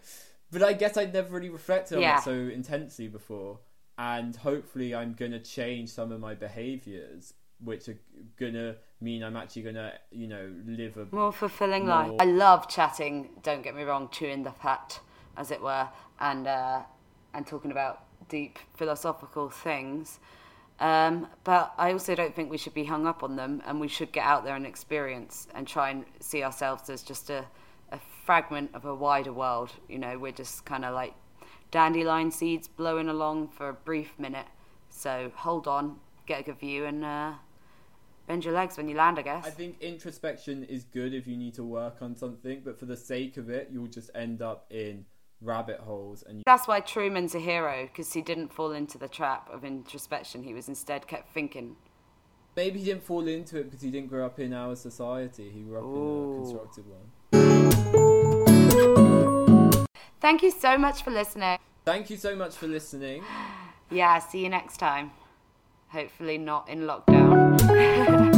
but I guess I'd never really reflected on Yeah. it so intensely before and hopefully I'm gonna change some of my behaviors, which are gonna mean I'm actually gonna, you know, live a More fulfilling More- life. I love chatting. Don't get me wrong, chewing the fat, as it were, and uh, and talking about deep philosophical things. Um, but I also don't think we should be hung up on them, and we should get out there and experience and try and see ourselves as just a, a fragment of a wider world. You know, we're just kind of like dandelion seeds blowing along for a brief minute. So hold on, get a good view, and uh, bend your legs when you land. I guess. I think introspection is good if you need to work on something, but for the sake of it, you'll just end up in rabbit holes and That's why Truman's a hero because he didn't fall into the trap of introspection. He was instead kept thinking. maybe he didn't fall into it because he didn't grow up in our society. He grew up in a constructive one. Thank you so much for listening. Thank you so much for listening. Yeah, see you next time. Hopefully, not in lockdown. Tchau.